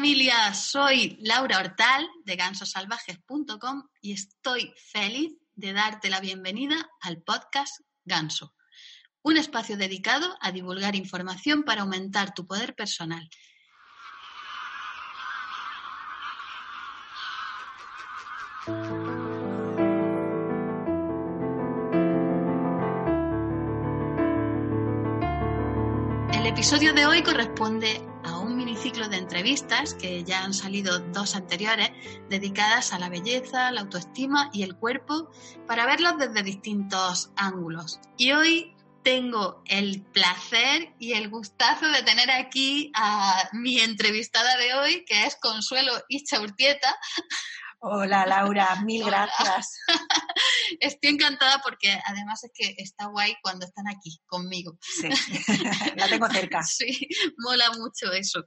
Familia, soy Laura Hortal de gansosalvajes.com y estoy feliz de darte la bienvenida al podcast Ganso, un espacio dedicado a divulgar información para aumentar tu poder personal. El episodio de hoy corresponde a un miniciclo de entrevistas que ya han salido dos anteriores dedicadas a la belleza, la autoestima y el cuerpo para verlos desde distintos ángulos. Y hoy tengo el placer y el gustazo de tener aquí a mi entrevistada de hoy, que es Consuelo Ichaurtieta. Hola Laura, mil Hola. gracias. Estoy encantada porque además es que está guay cuando están aquí conmigo. Sí, la tengo cerca. Sí, mola mucho eso.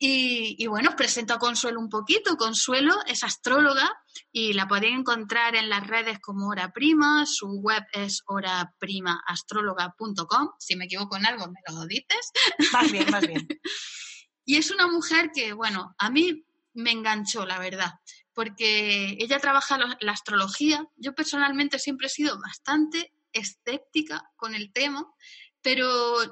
Y, y bueno, os presento a Consuelo un poquito. Consuelo es astróloga y la podéis encontrar en las redes como Hora Prima. Su web es horaprimaastrologa.com. Si me equivoco en algo, me lo dices. Más bien, más bien. Y es una mujer que, bueno, a mí me enganchó, la verdad, porque ella trabaja la astrología. Yo personalmente siempre he sido bastante escéptica con el tema, pero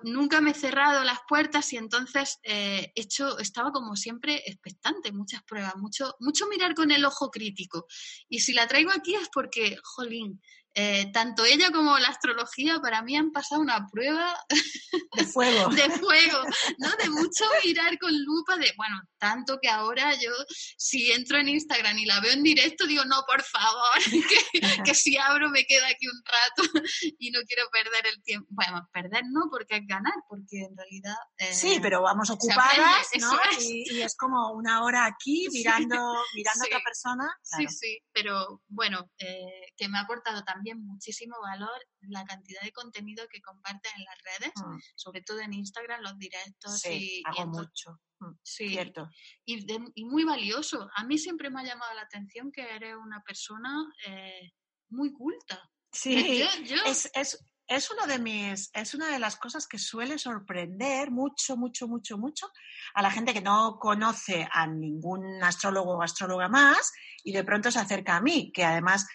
nunca me he cerrado las puertas y entonces eh, hecho, estaba como siempre expectante, muchas pruebas, mucho, mucho mirar con el ojo crítico. Y si la traigo aquí es porque, jolín, eh, tanto ella como la astrología para mí han pasado una prueba De fuego. de fuego, ¿no? De mucho mirar con lupa, de, bueno, tanto que ahora yo, si entro en Instagram y la veo en directo, digo, no, por favor, que, que si abro me quedo aquí un rato y no quiero perder el tiempo. Bueno, perder no, porque es ganar, porque en realidad... eh, Sí, pero vamos ocupadas, aprende, ¿no? es. Y, y es como una hora aquí mirando, mirando Sí. a otra persona. Sí, sí, pero bueno, eh, que me ha aportado también muchísimo valor la cantidad de contenido que compartes en las redes, Mm, sobre todo en Instagram, los directos Sí, y, hago mucho. Mm, sí, Cierto. y, de- y muy valioso. A mí siempre me ha llamado la atención que eres una persona eh, muy culta. Sí, Yo- yo- es, es, es uno de mis, es una de las cosas que suele sorprender mucho, mucho, mucho, mucho a la gente que no conoce a ningún astrólogo o astróloga más y de pronto se acerca a mí, que además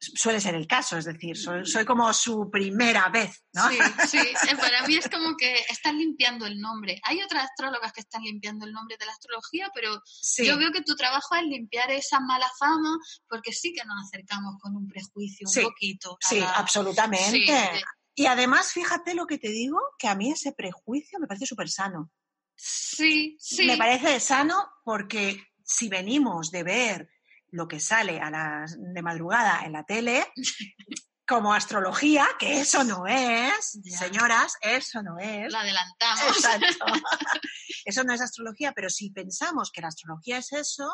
suele ser el caso, es decir, soy, soy como su primera vez, ¿no? Sí, sí, para mí es como que están limpiando el nombre. Hay otras astrólogas que están limpiando el nombre de la astrología, pero Sí. yo veo que tu trabajo es limpiar esa mala fama, porque sí que nos acercamos con un prejuicio un Sí, poquito. Sí, la- absolutamente. Sí, Y además, fíjate lo que te digo, que a mí ese prejuicio me parece súper sano. sí, sí. Me parece sano porque si venimos de ver lo que sale a las de madrugada en la tele, como astrología, que eso no es, Ya. señoras, eso no es. Lo adelantamos. Exacto. Eso no es astrología, pero si pensamos que la astrología es eso,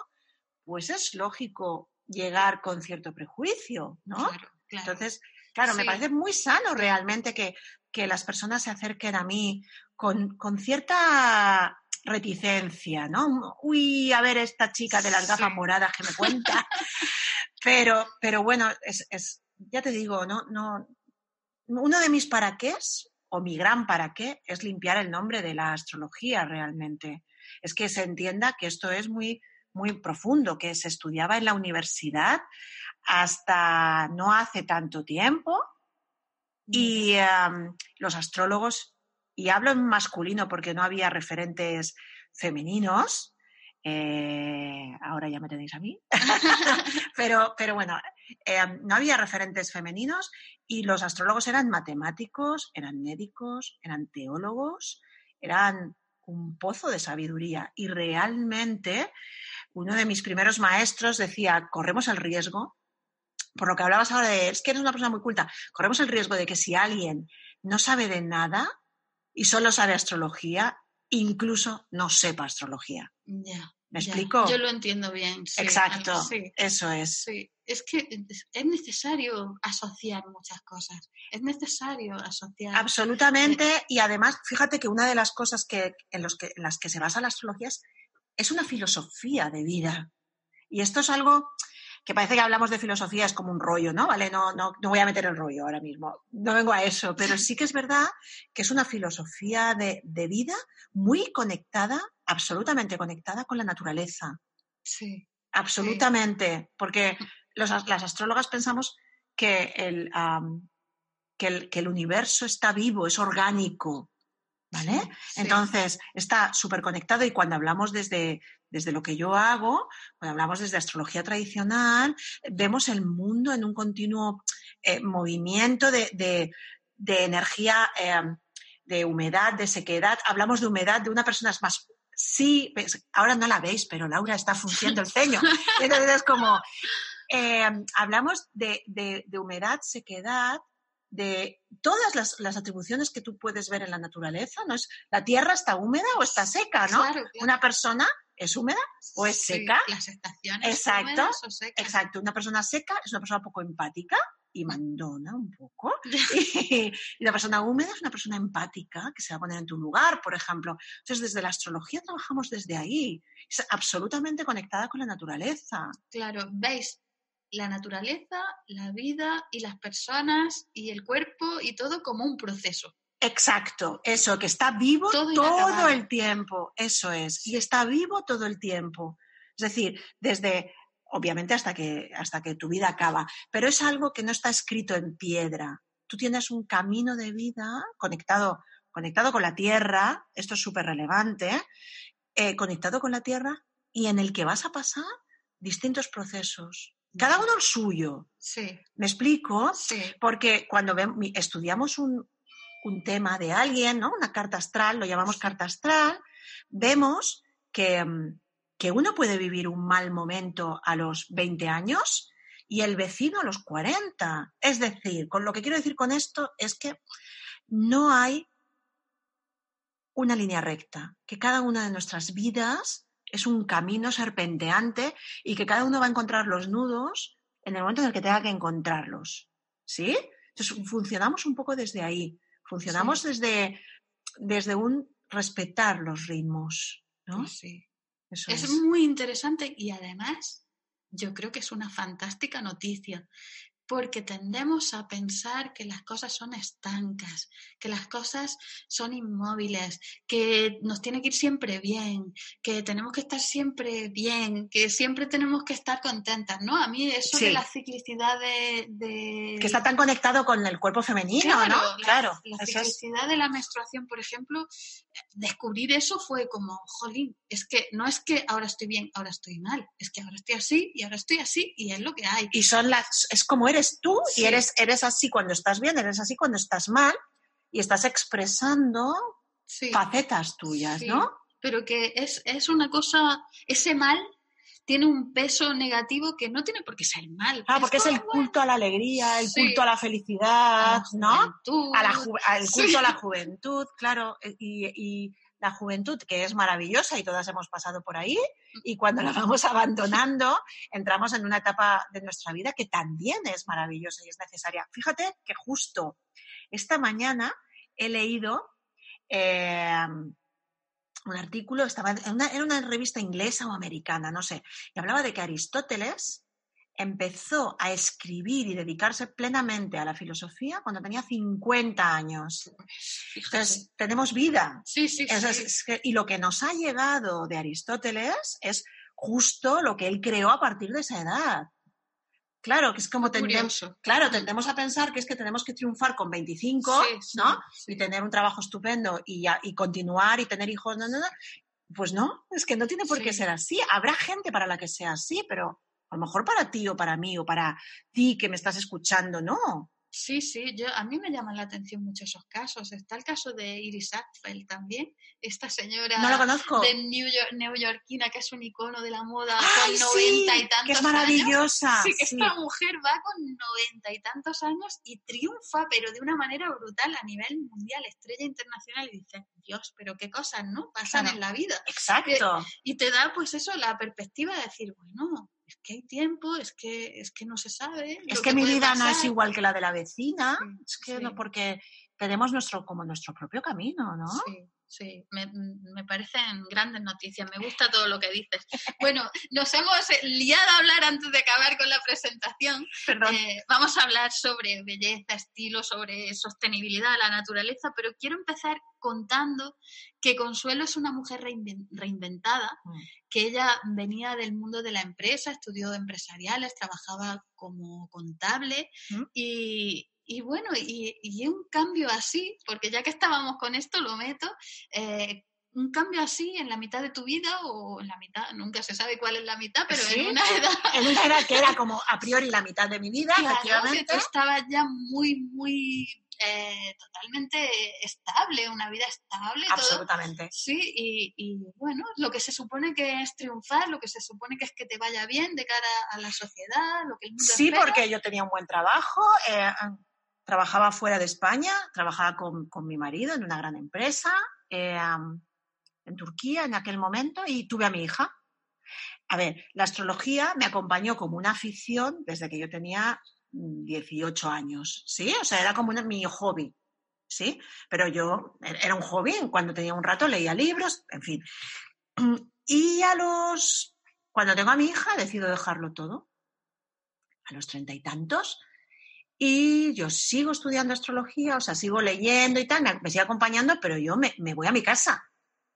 pues es lógico llegar con cierto prejuicio, ¿no? Claro, claro. Entonces, claro, me parece muy sano realmente que, que las personas se acerquen a mí con, con cierta reticencia, ¿no? Uy, a ver esta chica de las gafas moradas que me cuenta. pero, pero bueno, es, es- ya te digo, no, no, uno de mis para qué o mi gran para qué es limpiar el nombre de la astrología realmente. Es que se entienda que esto es muy, muy profundo, que se estudiaba en la universidad hasta no hace tanto tiempo y em, los astrólogos, y hablo en masculino porque no había referentes femeninos, eh, ahora ya me tenéis a mí, pero, pero bueno, eh, no había referentes femeninos y los astrólogos eran matemáticos, eran médicos, eran teólogos, eran un pozo de sabiduría y realmente uno de mis primeros maestros decía, corremos el riesgo por lo que hablabas ahora de, es que eres una persona muy culta, corremos el riesgo de que si alguien no sabe de nada y solo sabe astrología, incluso no sepa astrología. Ya. ¿Me explico? Yo lo entiendo bien. sí. Exacto, Sí, eso es. sí. Es que es- es necesario asociar muchas cosas. Es necesario asociar. Absolutamente. Y además, fíjate que una de las cosas que, en, los que, en las que se basa la astrología es, es una filosofía de vida. Y esto es algo que parece que hablamos de filosofía, es como un rollo, ¿no? ¿Vale? No, no, no voy a meter el rollo ahora mismo. No vengo a eso. Pero sí que es verdad que es una filosofía de, de vida muy conectada, absolutamente conectada con la naturaleza. Sí. Absolutamente, porque los as- las astrólogas pensamos que el, que, el, que el universo está vivo, es orgánico, ¿vale? Sí. Entonces, está súper conectado y cuando hablamos desde, desde lo que yo hago, cuando hablamos desde astrología tradicional, vemos el mundo en un continuo eh, movimiento de, de- de energía, eh, de humedad, de sequedad. Hablamos de humedad, de una persona es más... Sí, ves, ahora no la veis, pero Laura está funcionando el ceño. Entonces es como, eh, hablamos de, de- de humedad, sequedad, de todas las, las atribuciones que tú puedes ver en la naturaleza, ¿no? Es, la tierra está húmeda o está seca, ¿no? Claro, claro. Una persona es húmeda o es Sí, seca. Las estaciones. Exacto, húmedas o secas. Exacto, una persona seca es una persona poco empática y mandona un poco. Y, una persona húmeda es una persona empática que se va a poner en tu lugar, por ejemplo. Entonces, desde la astrología trabajamos desde ahí. Es absolutamente conectada con la naturaleza. Claro, veis la naturaleza, la vida y las personas y el cuerpo y todo como un proceso. Exacto, eso, que está vivo Todo todo, el tiempo, eso es, y está vivo todo el tiempo. Es decir, desde, obviamente hasta que, hasta que tu vida acaba, pero es algo que no está escrito en piedra. Tú tienes un camino de vida conectado, conectado con la tierra, esto es súper relevante, eh, conectado con la tierra y en el que vas a pasar distintos procesos, cada uno el suyo. Sí, ¿Me explico? sí, Porque cuando estudiamos un, un tema de alguien, ¿no? una carta astral, lo llamamos carta astral, vemos que, mm, que uno puede vivir un mal momento a los 20 años y el vecino a los 40. Es decir, con lo que quiero decir con esto es que no hay una línea recta, que cada una de nuestras vidas es un camino serpenteante y que cada uno va a encontrar los nudos en el momento en el que tenga que encontrarlos. ¿Sí? Entonces, funcionamos un poco desde ahí. Funcionamos desde, desde un respetar los ritmos. ¿no? pues sí. Eso Es es. muy interesante y además yo creo que es una fantástica noticia porque tendemos a pensar que las cosas son estancas, que las cosas son inmóviles, que nos tiene que ir siempre bien, que tenemos que estar siempre bien, que siempre tenemos que estar contentas, ¿no? A mí eso de la ciclicidad de... de- Que está tan conectado con el cuerpo femenino, Claro, ¿no? la, Claro, la es. ciclicidad de la menstruación, por ejemplo, descubrir eso fue como, jolín, es que no es que ahora estoy bien, ahora estoy mal, es que ahora estoy así y ahora estoy así y es lo que hay. Y son las, es como eres tú Sí. y eres, eres así cuando estás bien, eres así cuando estás mal y estás expresando Sí, facetas tuyas, sí, ¿no? Pero que es, es una cosa, ese mal tiene un peso negativo que no tiene por qué ser mal. Ah, porque es el culto a la alegría, el Sí. culto a la felicidad, a la ¿no? A la Sí. culto a la juventud, claro, e, y, y la juventud que es maravillosa y todas hemos pasado por ahí, y cuando la vamos abandonando, entramos en una etapa de nuestra vida que también es maravillosa y es necesaria. Fíjate que justo esta mañana he leído eh, un artículo, estaba en una, era una revista inglesa o americana, no sé, y hablaba de que Aristóteles empezó a escribir y dedicarse plenamente a la filosofía cuando tenía 50 años. Fíjate. Entonces, tenemos vida. sí, sí, sí. y lo que nos ha llegado de Aristóteles es justo lo que él creó a partir de esa edad. Claro, que es como tendemos, claro, tendemos a pensar que es que tenemos que triunfar con 25, Sí, sí, ¿no? Y tener un trabajo estupendo y, y continuar y tener hijos, no, no, no. Pues no, es que no tiene por qué ser así. Habrá gente para la que sea así, pero a lo mejor para ti o para mí o para ti que me estás escuchando, no. Sí, sí, yo, a mí me llaman la atención mucho esos casos. Está el caso de Iris Apfel también, esta señora No lo conozco. de New York, neoyorquina que es un icono de la moda ¡Ay, con sí! 90 y tantos que es años. maravillosa. Sí, que sí. esta mujer va con noventa y tantos años y triunfa, pero de una manera brutal a nivel mundial, estrella internacional. Y dices, Dios, pero qué cosas, ¿no? Pasan Claro. en la vida. Exacto. Y te da, pues eso, la perspectiva de decir, bueno, es que hay tiempo, es que, es que no se sabe. Es que mi vida no es igual que la de la vecina. Sí, Es que sí. no, porque tenemos nuestro, como nuestro propio camino, ¿no? Sí, sí, me, me parecen grandes noticias, me gusta todo lo que dices. Bueno, nos hemos eh, liado a hablar antes de acabar con la presentación. Perdón. Eh, vamos a hablar sobre belleza, estilo, sobre sostenibilidad, la naturaleza, pero quiero empezar contando que Consuelo es una mujer reinven- reinventada, Mm. que ella venía del mundo de la empresa, estudió empresariales, trabajaba como contable Mm. y, y bueno, y, y un cambio así, porque ya que estábamos con esto, lo meto, eh, un cambio así en la mitad de tu vida o en la mitad, nunca se sabe cuál es la mitad, pero Sí. en una edad En una era que era como a priori la mitad de mi vida, Claro, efectivamente. tú estabas ya muy, muy eh, totalmente estable, una vida estable, todo. Absolutamente. Sí, y, y, bueno, lo que se supone que es triunfar, lo que se supone que es que te vaya bien de cara a la sociedad, lo que el mundo Sí, espera. porque yo tenía un buen trabajo, eh, trabajaba fuera de España, trabajaba con, con mi marido en una gran empresa eh, en Turquía en aquel momento y tuve a mi hija. A ver, la astrología me acompañó como una afición desde que yo tenía mm, 18 años, ¿sí? O sea, era como una- mi hobby, ¿sí? Pero yo er- era un hobby, cuando tenía un rato leía libros, en fin. Y a los... Cuando tengo a mi hija decido dejarlo todo, a los treinta y tantos, y yo sigo estudiando astrología, o sea, sigo leyendo y tal, me, sigue acompañando, pero yo me, me voy a mi casa.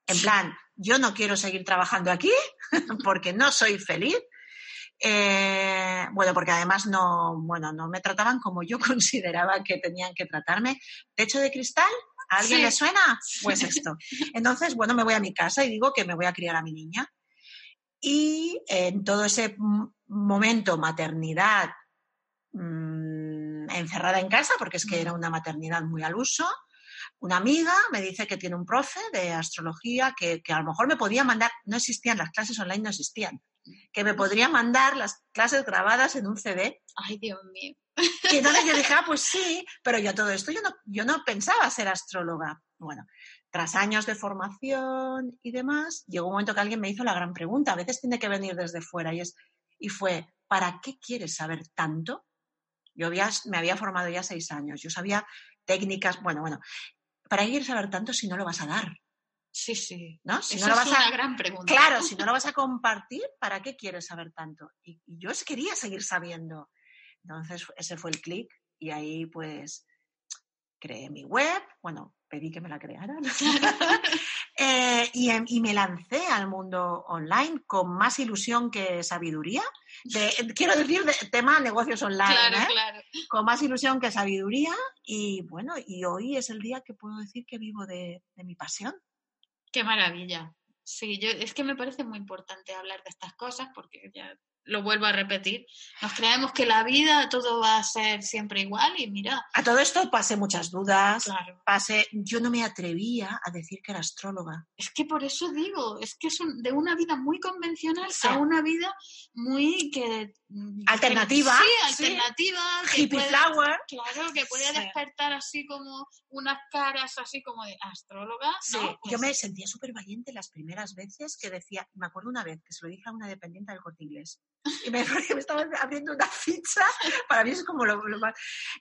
En plan, yo no quiero seguir trabajando aquí porque no soy feliz. Eh, bueno, porque además no, bueno, no me trataban como yo consideraba que tenían que tratarme. ¿Techo de cristal? ¿A alguien Sí. le suena? Pues esto. Entonces, bueno, me voy a mi casa y digo que me voy a criar a mi niña. Y en todo ese momento, maternidad, mm, encerrada en casa, porque es que era una maternidad muy al uso, una amiga me dice que tiene un profe de astrología que, que a lo mejor me podía mandar, no existían, las clases online no existían, que me podría mandar las clases grabadas en un CD. Ay, Dios mío. Y entonces yo dije, ah, pues sí, pero yo todo esto, yo no, yo no pensaba ser astróloga. Bueno, tras años de formación y demás, llegó un momento que alguien me hizo la gran pregunta, a veces tiene que venir desde fuera, y, es, y fue, ¿para qué quieres saber tanto? Yo había, me había formado ya seis años, yo sabía técnicas, bueno, bueno, ¿para qué quieres saber tanto si no lo vas a dar? Sí, sí. ¿no? Si Esa no lo es vas a, una gran pregunta. Claro, si no lo vas a compartir, ¿para qué quieres saber tanto? Y, y yo quería seguir sabiendo. Entonces, ese fue el clic y ahí pues creé mi web, bueno, pedí que me la crearan Eh, y, em- y me lancé al mundo online con más ilusión que sabiduría. De- quiero decir, de, tema negocios online, Claro, ¿eh? claro. con más ilusión que sabiduría y bueno, y hoy es el día que puedo decir que vivo de, de mi pasión. Qué maravilla. Sí, yo es que me parece muy importante hablar de estas cosas porque ya lo vuelvo a repetir. Nos creemos que la vida todo va a ser siempre igual y mira, A todo esto pasé muchas dudas, claro. pasé, yo no me atrevía a decir que era astróloga. Es que por eso digo, es que es un- de una vida muy convencional Sí. a una vida muy que mm, Alternativa, sí, sí. alternativa, que Hippie puede- flower. claro, que puede Sí. despertar así como unas caras así como de astróloga, Sí, ¿no? yo Pues me sentía súper valiente las primeras veces que decía, me acuerdo una vez que se lo dije a una dependiente del corte inglés y me, estaba abriendo una ficha, para mí es como lo, lo más,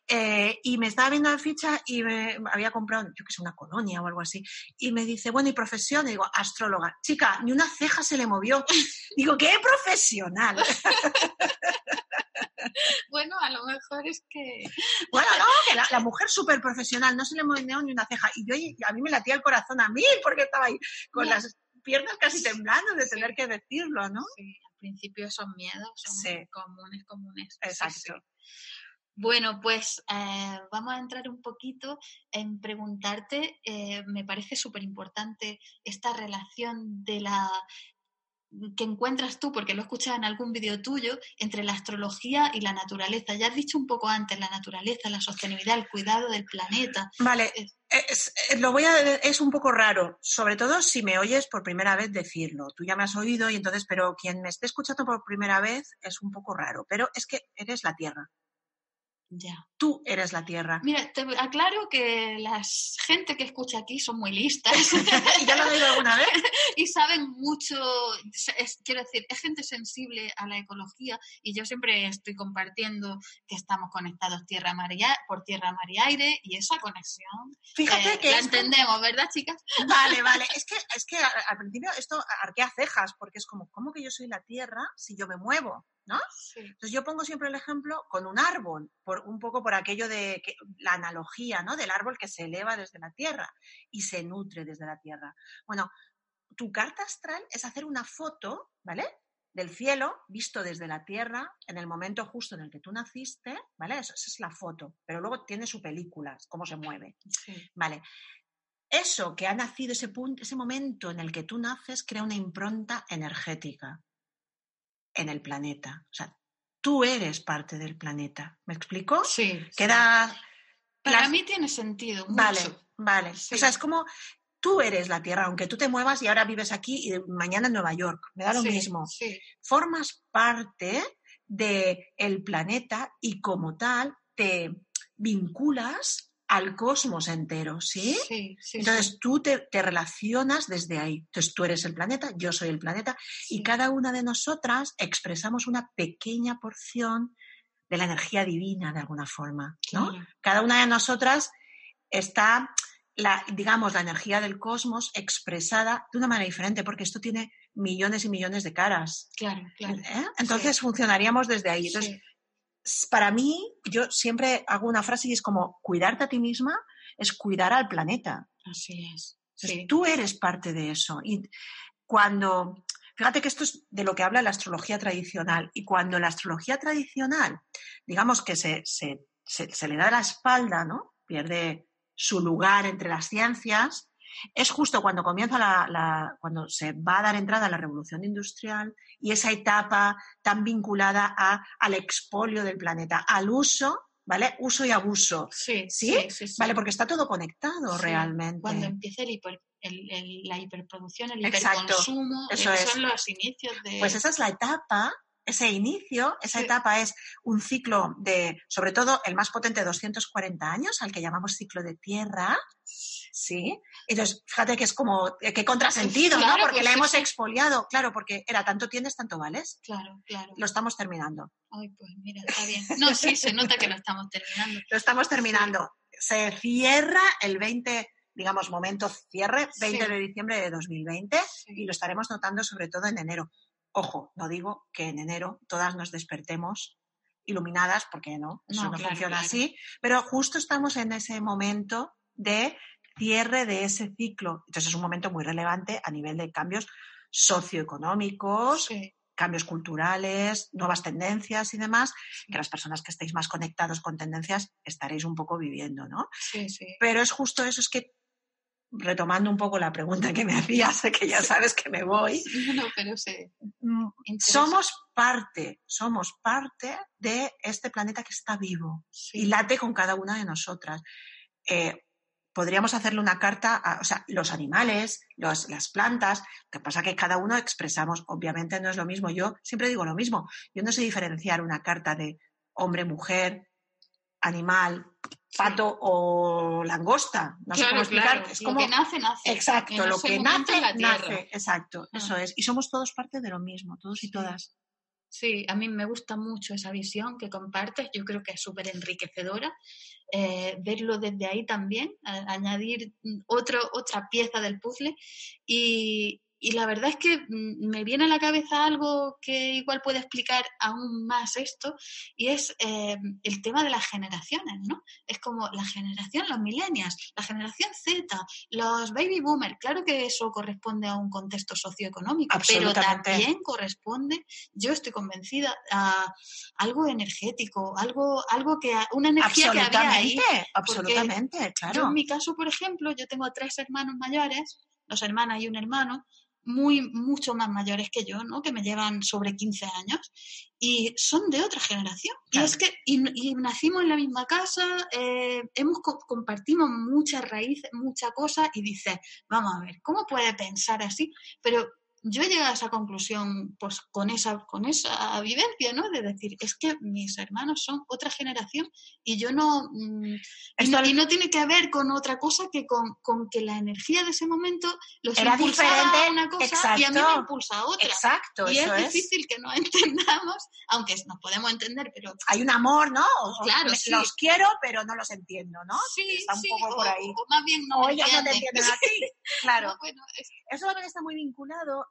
eh, y me estaba viendo la ficha y me había comprado, yo que sé, una colonia o algo así, y me dice, bueno, ¿y profesión? Y digo, astróloga. Chica, ni una ceja se le movió. Digo, ¿qué profesional? Bueno, a lo mejor es que Bueno, no, que la, la mujer súper profesional, no se le movió ni una ceja. Y yo, y a mí me latía el corazón a mí porque estaba ahí con las piernas casi temblando de Sí. tener que decirlo, ¿no? sí, principio son miedos, son Sí. comunes, comunes. Exacto. Bueno, pues eh, vamos a entrar un poquito en preguntarte, eh, me parece súper importante esta relación de la que encuentras tú, porque lo escuchas en algún vídeo tuyo, entre la astrología y la naturaleza. Ya has dicho un poco antes la naturaleza, la sostenibilidad, el cuidado del planeta. Vale, es, lo voy a, es un poco raro, sobre todo si me oyes por primera vez decirlo. Tú ya me has oído y entonces, pero quien me esté escuchando por primera vez es un poco raro, pero es que eres la Tierra. Ya. Tú eres la tierra. Mira, te aclaro que la gente que escucha aquí son muy listas. ¿Y ya lo he oído alguna vez? y saben mucho, quiero decir, es gente sensible a la ecología y yo siempre estoy compartiendo que estamos conectados tierra, mar y por tierra, mar y aire y esa conexión. Fíjate eh, que. La entendemos, ¿verdad, chicas? Vale, vale. Es que, es que al principio esto arquea cejas porque es como, ¿cómo que yo soy la tierra si yo me muevo? ¿No? Entonces yo pongo siempre el ejemplo con un árbol, por, un poco por aquello de la analogía, ¿no? Del árbol que se eleva desde la tierra y se nutre desde la tierra. Bueno, tu carta astral es hacer una foto, ¿vale? Del cielo visto desde la tierra en el momento justo en el que tú naciste, ¿vale? esa es la foto, pero luego tiene su película, cómo se mueve, ¿vale? Eso que ha nacido, ese, punto, ese momento en el que tú naces, crea una impronta energética en el planeta. O sea, tú eres parte del planeta. ¿Me explico? Sí. Queda. Para mí tiene sentido. Vale, vale. O sea, es como tú eres la Tierra, aunque tú te muevas y ahora vives aquí y mañana en Nueva York. Me da lo mismo. Formas parte del planeta y como tal te vinculas al cosmos entero, ¿sí? Sí, sí Entonces tú te, relacionas desde ahí. Entonces tú eres el planeta, yo soy el planeta y cada una de nosotras expresamos una pequeña porción de la energía divina de alguna forma, ¿no? Cada una de nosotras está, la, digamos, la energía del cosmos expresada de una manera diferente, porque esto tiene millones y millones de caras. Claro, claro. ¿Eh? Entonces funcionaríamos desde ahí. Entonces, para mí, yo siempre hago una frase y es como, cuidarte a ti misma es cuidar al planeta. Así es. Tú eres parte de eso. Y cuando, fíjate que esto es de lo que habla la astrología tradicional, y cuando la astrología tradicional, digamos que se, se, se le da la espalda, ¿no? Pierde su lugar entre las ciencias, es justo cuando comienza la, cuando se va a dar entrada a la revolución industrial y esa etapa tan vinculada a, al expolio del planeta, al uso, ¿vale? Uso y abuso. Sí, sí, Vale, porque está todo conectado realmente. Cuando empieza la hiperproducción, el hiperconsumo, eso esos son los inicios de... Pues esa es la etapa ese inicio, esa etapa es un ciclo de, sobre todo el más potente, 240 años, al que llamamos ciclo de tierra, ¿sí? Entonces, fíjate que es como, eh, qué contrasentido, ¿no? Porque la hemos expoliado, claro, porque era tanto tienes, tanto vales. Claro, claro. Lo estamos terminando. Ay, pues mira, está bien. No, sí, se nota que lo estamos terminando. Lo estamos terminando. Se cierra el 20 digamos, momento cierre, 20 de diciembre de 2020, y lo estaremos notando sobre todo en enero. Ojo, no digo que en enero todas nos despertemos iluminadas, porque no, eso no, funciona así, pero justo estamos en ese momento de cierre de ese ciclo. Entonces es un momento muy relevante a nivel de cambios socioeconómicos, cambios culturales, nuevas tendencias y demás, que las personas que estéis más conectados con tendencias estaréis un poco viviendo, ¿no? Sí, sí. Pero es justo eso, es que retomando un poco la pregunta que me hacías, que ya sabes que me voy. No, pero sí. Mm, somos parte, somos parte de este planeta que está vivo y late con cada una de nosotras. Eh, podríamos hacerle una carta a, o sea, los animales, las plantas, que pasa que cada uno expresamos, obviamente no es lo mismo. Yo siempre digo lo mismo. Yo no sé diferenciar una carta de hombre, mujer, animal, pato o langosta. No sé cómo explicar. Es como... Lo que nace, nace. Exacto, lo que nace, nace. Exacto, ah. eso es. Y somos todos parte de lo mismo, todos y todas. Sí, a mí me gusta mucho esa visión que compartes. Yo creo que es súper enriquecedora. Eh, verlo desde ahí también, añadir otro, otra pieza del puzzle y, y la verdad es que mm, me viene a la cabeza algo que igual puede explicar aún más esto, y es eh, el tema de las generaciones, ¿no? Es como la generación, los millennials, la generación Z, los baby boomers, claro que eso corresponde a un contexto socioeconómico, pero también corresponde, yo estoy convencida, a algo energético, algo, algo que, una energía que había ahí. Absolutamente, claro. Yo en mi caso, por ejemplo, yo tengo tres hermanos mayores, dos hermanas y un hermano, muy, mucho más mayores que yo, ¿no? Que me llevan sobre 15 años y son de otra generación. Y es que y, nacimos en la misma casa, eh, hemos compartimos muchas raíces, muchas cosas y dices, vamos a ver, ¿cómo puede pensar así? Pero yo he llegado a esa conclusión pues con esa, con esa vivencia, ¿no? De decir, es que mis hermanos son otra generación y yo no... Mm, y, no tiene que ver con otra cosa que con, con que la energía de ese momento los Era diferente, a una cosa y a mí me impulsa a otra. Exacto, y es difícil que no entendamos, aunque nos podemos entender, pero... Hay un amor, ¿no? claro, Los quiero, pero no los entiendo, ¿no? Sí, Está un sí, poco por ahí. O, más bien no o ellos no te entienden a ti, claro. bueno, es... Eso también está muy vinculado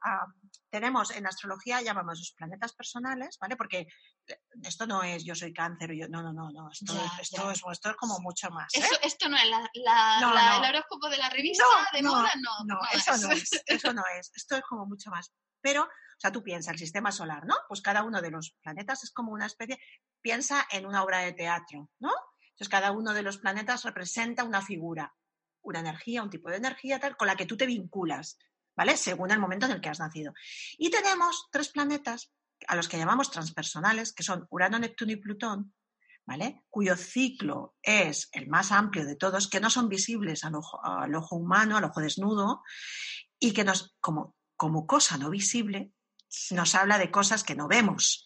tenemos en astrología, llamamos los planetas personales, ¿vale? Porque eh, esto no es yo soy cáncer, yo, no, no, no, no, esto, esto, Es, esto es como mucho más. ¿eh? Esto, no es la, el horóscopo de la revista de moda, no. No, eso no es, eso no es, esto es como mucho más. Pero, o sea, tú piensas, el sistema solar, ¿no? Pues cada uno de los planetas es como una especie, piensa en una obra de teatro, ¿no? Entonces cada uno de los planetas representa una figura, una energía, un tipo de energía tal, con la que tú te vinculas. ¿Vale? Según el momento en el que has nacido. Y tenemos tres planetas a los que llamamos transpersonales, que son Urano, Neptuno y Plutón, ¿vale? Cuyo ciclo es el más amplio de todos, que no son visibles al ojo, al ojo humano, al ojo desnudo, y que nos, como, como cosa no visible, nos habla de cosas que no vemos.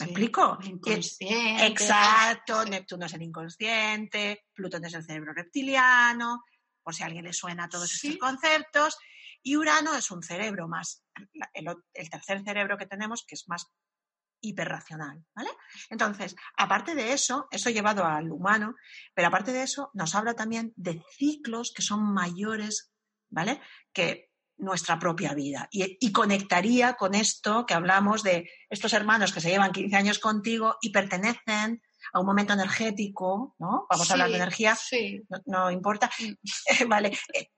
¿Me explico? Inconsciente. Exacto, Neptuno es el inconsciente, Plutón es el cerebro reptiliano, por si a alguien le suena todos estos conceptos. Y Urano es un cerebro más, el, tercer cerebro que tenemos, que es más hiperracional, ¿vale? Entonces, aparte de eso, eso llevado al humano, pero aparte de eso, nos habla también de ciclos que son mayores, ¿vale? Que nuestra propia vida. Y, conectaría con esto que hablamos de estos hermanos que se llevan 15 años contigo y pertenecen a un momento energético, ¿no? Vamos a hablar de energía, no, importa. Mm. vale, eh,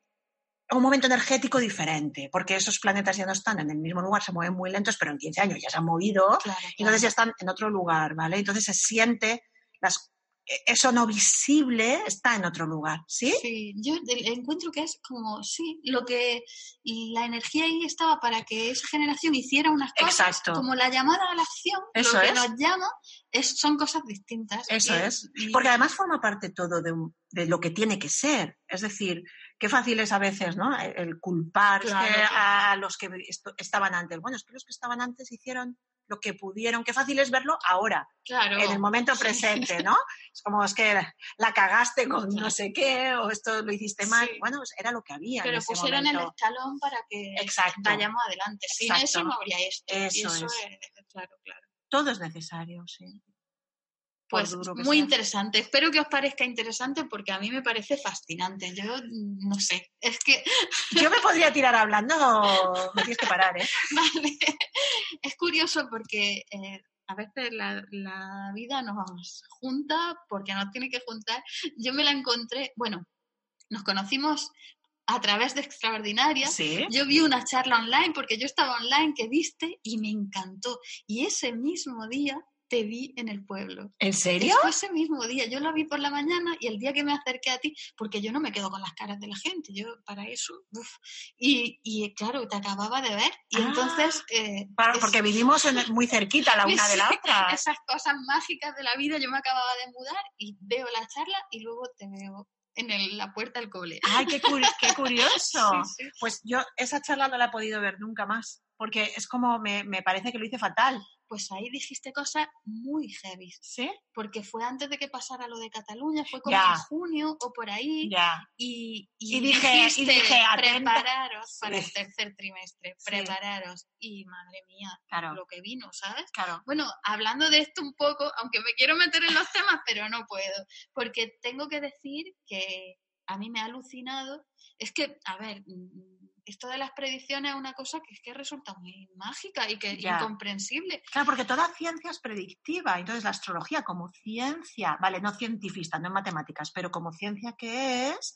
un momento energético diferente, porque esos planetas ya no están en el mismo lugar, se mueven muy lentos, pero en 15 años ya se han movido, y entonces ya están en otro lugar, ¿vale? Entonces se siente las e, eso no visible está en otro lugar, ¿sí? Sí, yo encuentro que es como, sí, lo que la energía ahí estaba para que esa generación hiciera unas cosas, como la llamada a la acción, eso lo que nos llama, es, son cosas distintas. Eso es, porque además forma parte todo de, de, lo que tiene que ser, es decir, qué fácil es a veces, ¿no? El culpar a los que estaban antes. Bueno, es que los que estaban antes hicieron lo que pudieron. Qué fácil es verlo ahora, en el momento presente, ¿no? Es como es que la cagaste con no sé qué o esto lo hiciste mal. Bueno, pues era lo que había. Pero pusieron el escalón para que vayamos adelante. Sin eso no habría esto. Eso, es. Claro, claro. Todo es necesario, sí. Pues muy interesante. Espero que os parezca interesante porque a mí me parece fascinante. Yo no sé, es que... Yo me podría tirar hablando, me tienes que parar, ¿eh? Vale. Es curioso porque eh, a veces la, vida nos junta porque nos tiene que juntar. Yo me la encontré, bueno, nos conocimos a través de Extraordinaria. ¿Sí? Yo vi una charla online porque yo estaba online que viste y me encantó. Y ese mismo día te vi en el pueblo. ¿En serio? Fue ese mismo día. Yo lo vi por la mañana y el día que me acerqué a ti, porque yo no me quedo con las caras de la gente, yo para eso. Y, y claro, te acababa de ver. Y entonces... Ah, eh, porque vivimos muy cerquita la una de la otra. Esas cosas mágicas de la vida, yo me acababa de mudar y veo la charla y luego te veo en la puerta del cole. ¡Ay, qué, qué curioso! Pues yo esa charla no la he podido ver nunca más, porque es como, me, me parece que lo hice fatal pues ahí dijiste cosas muy heavy. ¿Sí? Porque fue antes de que pasara lo de Cataluña, fue como en junio o por ahí. Ya. Y, y, dije, y dije prepararos para el tercer trimestre, prepararos. Y madre mía, lo que vino, ¿sabes? Claro. Bueno, hablando de esto un poco, aunque me quiero meter en los temas, pero no puedo, porque tengo que decir que a mí me ha alucinado. Es que, a ver, esto de las predicciones es una cosa que es que resulta muy mágica y que es incomprensible. Claro, porque toda ciencia es predictiva. Entonces, la astrología como ciencia, vale, no cientifista, no en matemáticas, pero como ciencia que es,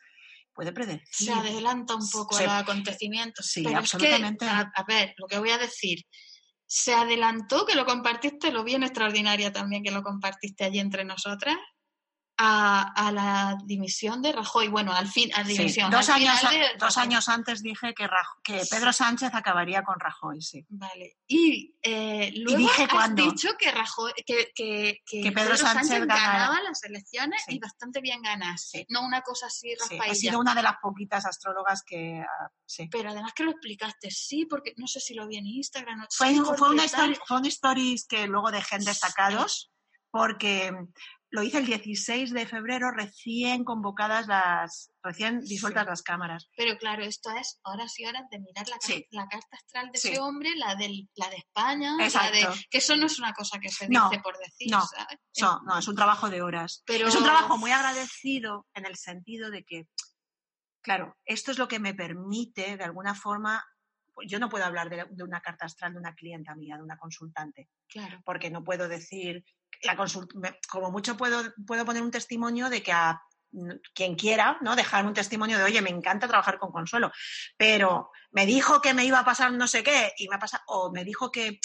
puede predecir. Se adelanta un poco a los acontecimientos. Sí, absolutamente. a, ver, lo que voy a decir. Se adelantó que lo compartiste, lo vi en extraordinaria también que lo compartiste allí entre nosotras. A, la dimisión de Rajoy. Bueno, al fin, a dimisión. Dos, años, dos años antes dije que, que Pedro Sánchez acabaría con Rajoy, sí. Vale. Y eh, luego dije has dicho que, Rajoy, que, que, Pedro, Sánchez, ganaba las elecciones y bastante bien ganase. No una cosa así, Rafael. ha sido una de las poquitas astrólogas que... Sí. Pero además que lo explicaste, sí, porque no sé si lo vi en Instagram. Fue, fue, una story, fue una stories que luego dejé en destacados porque lo hice el 16 de febrero, recién convocadas las, recién disueltas las cámaras. Pero claro, esto es horas y horas de mirar la, la carta astral de ese hombre, la, del, la de España, la de, que eso no es una cosa que se dice por decir. No, no, es un trabajo de horas. Pero... Es un trabajo muy agradecido en el sentido de que, claro, esto es lo que me permite, de alguna forma, yo no puedo hablar de, de una carta astral de una clienta mía, de una consultante. Claro. Porque no puedo decir la como mucho puedo, puedo poner un testimonio de que a quien quiera, ¿no? Dejar un testimonio de, oye, me encanta trabajar con Consuelo, pero me dijo que me iba a pasar no sé qué y me ha pasado, o me dijo que,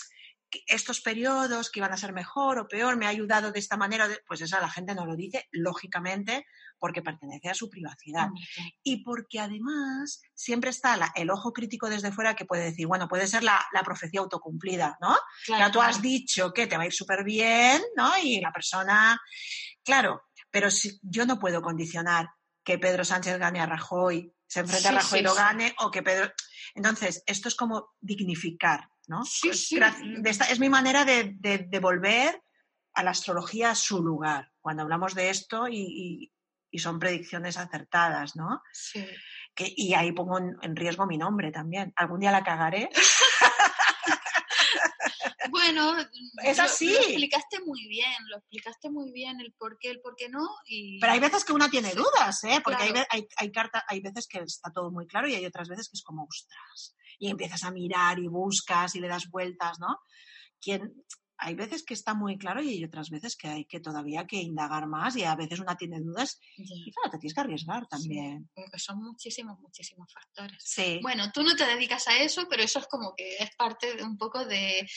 estos periodos que iban a ser mejor o peor, me ha ayudado de esta manera, pues eso la gente no lo dice, lógicamente, porque pertenece a su privacidad. Y porque además siempre está el ojo crítico desde fuera que puede decir, bueno, puede ser la, profecía autocumplida, ¿no? ya tú has dicho que te va a ir súper bien, ¿no? Y la persona, claro, pero si, yo no puedo condicionar que Pedro Sánchez gane a Rajoy, se enfrente a Rajoy y lo gane, o que Pedro... Entonces, esto es como dignificar, ¿no? Sí, es mi manera de, devolver a la astrología a su lugar, cuando hablamos de esto y, son predicciones acertadas, ¿no? Sí. Que, y ahí pongo en, riesgo mi nombre también. Algún día la cagaré. bueno, es así. Lo, explicaste muy bien, lo explicaste muy bien el por qué, el por qué no. Y... Pero hay veces que una tiene dudas, ¿eh? Porque hay, hay, hay, carta, hay veces que está todo muy claro y hay otras veces que es como, ostras, y empiezas a mirar y buscas y le das vueltas, ¿no? ¿Quién, hay veces que está muy claro y hay otras veces que hay que todavía que indagar más y a veces una tiene dudas y claro, te tienes que arriesgar también. son muchísimos, muchísimos factores. Sí. Bueno, tú no te dedicas a eso, pero eso es como que es parte de un poco de,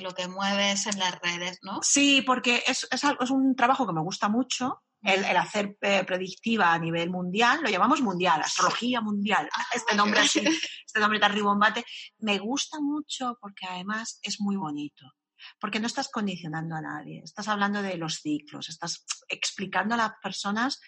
lo que mueves en las redes, ¿no? Sí, porque es, es, es un trabajo que me gusta mucho el, hacer eh, predictiva a nivel mundial, lo llamamos mundial, astrología mundial, ah, este nombre así, este nombre tan ribombate, me gusta mucho porque además es muy bonito. Porque no estás condicionando a nadie, estás hablando de los ciclos, estás explicando a las personas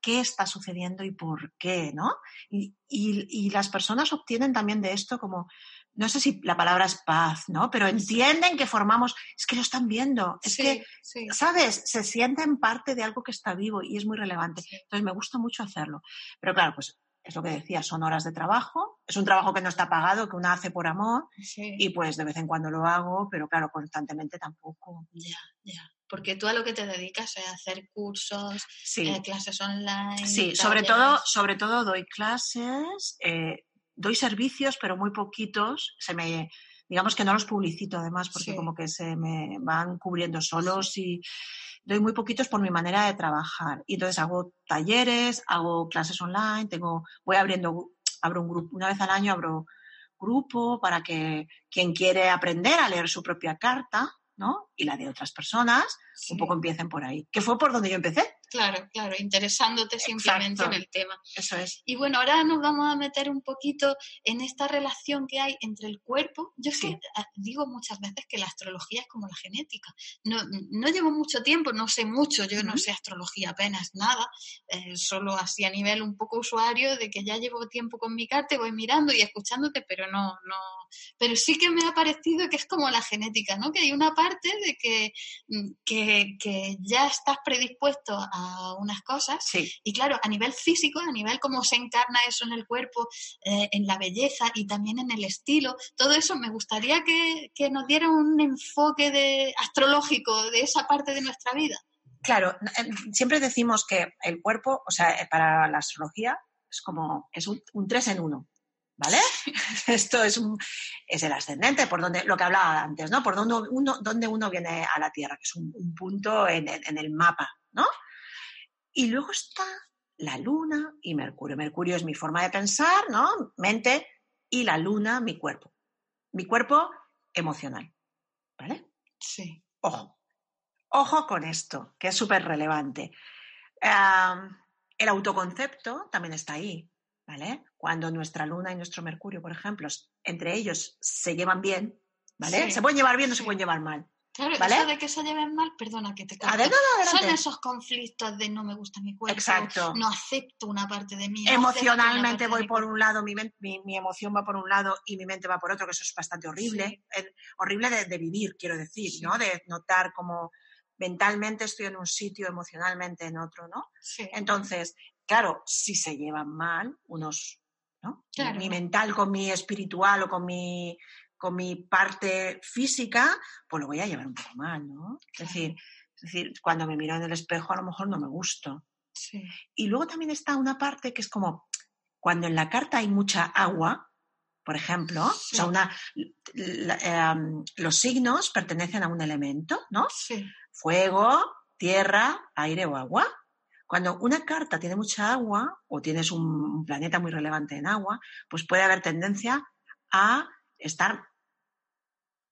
qué está sucediendo y por qué, ¿no? Y, y, y las personas obtienen también de esto como no sé si la palabra es paz, ¿no? Pero entienden que formamos, es que lo están viendo, es que, ¿sabes? Se sienten parte de algo que está vivo y es muy relevante. Entonces me gusta mucho hacerlo. Pero claro, pues es lo que decía, son horas de trabajo, es un trabajo que no está pagado, que uno hace por amor y pues de vez en cuando lo hago, pero claro, constantemente tampoco. Ya, ya. Porque tú a lo que te dedicas es hacer cursos, eh, clases online. Sí, sobre todo, sobre todo doy clases, eh, doy servicios, pero muy poquitos. Se me, digamos que no los publicito además, porque como que se me van cubriendo solos y doy muy poquitos por mi manera de trabajar. Y entonces hago talleres, hago clases online, tengo, voy abriendo, abro un grupo, una vez al año abro grupo para que quien quiere aprender a leer su propia carta, ¿no? Y la de otras personas, un poco empiecen por ahí. Que fue por donde yo empecé. Claro, claro, interesándote simplemente en el tema. Eso es. Y bueno, ahora nos vamos a meter un poquito en esta relación que hay entre el cuerpo. Yo sí. Ah, digo muchas veces que la astrología es como la genética. No, no llevo mucho tiempo, no sé mucho, yo no sé astrología apenas nada, eh, solo así a nivel un poco usuario de que ya llevo tiempo con mi carta, voy mirando y escuchándote, pero no, no. Pero sí que me ha parecido que es como la genética, ¿no? Que hay una parte de que, mm, que, que ya estás predispuesto a unas cosas. Y claro, a nivel físico, a nivel cómo se encarna eso en el cuerpo, eh, en la belleza y también en el estilo, todo eso me gustaría que, nos diera un enfoque de, astrológico de esa parte de nuestra vida. Claro, em, siempre decimos que el cuerpo, o sea, eh, para la astrología es como, es un, tres en uno. ¿Vale? Esto es, un, es el ascendente, por donde, lo que hablaba antes, ¿no? Por donde uno, donde uno viene a la Tierra, que es un, punto en, en, el mapa, ¿no? Y luego está la luna y Mercurio. Mercurio es mi forma de pensar, ¿no? Mente y la luna, mi cuerpo. Mi cuerpo emocional. ¿Vale? Sí. Ojo. Ojo con esto, que es súper relevante. el autoconcepto también está ahí, ¿vale? Cuando nuestra luna y nuestro Mercurio, por ejemplo, entre ellos se llevan bien, ¿vale? Se pueden llevar bien, no se pueden llevar mal. Claro, ¿Vale? eso de que se lleven mal, perdona que te corte. Adelante, Son esos conflictos de no me gusta mi cuerpo, Exacto. no acepto una parte de mí. Emocionalmente voy por un lado, mi, mi- mi emoción va por un lado y mi mente va por otro, que eso es bastante horrible. Horrible de, de vivir, quiero decir, Sí. ¿no? De notar como mentalmente estoy en un sitio, emocionalmente en otro, ¿no? Sí. Entonces, claro, si se llevan mal, unos, ¿no? Claro. Mi mental con mi espiritual o con mi, con mi parte física, pues lo voy a llevar un poco mal, ¿no? Es decir, es decir, cuando me miro en el espejo a lo mejor no me gusto. Sí. Y luego también está una parte que es como cuando en la carta hay mucha agua, por ejemplo, o sea, una, em, los signos pertenecen a un elemento, ¿no? Sí. Fuego, tierra, aire o agua. Cuando una carta tiene mucha agua o tienes un planeta muy relevante en agua, pues puede haber tendencia a estar,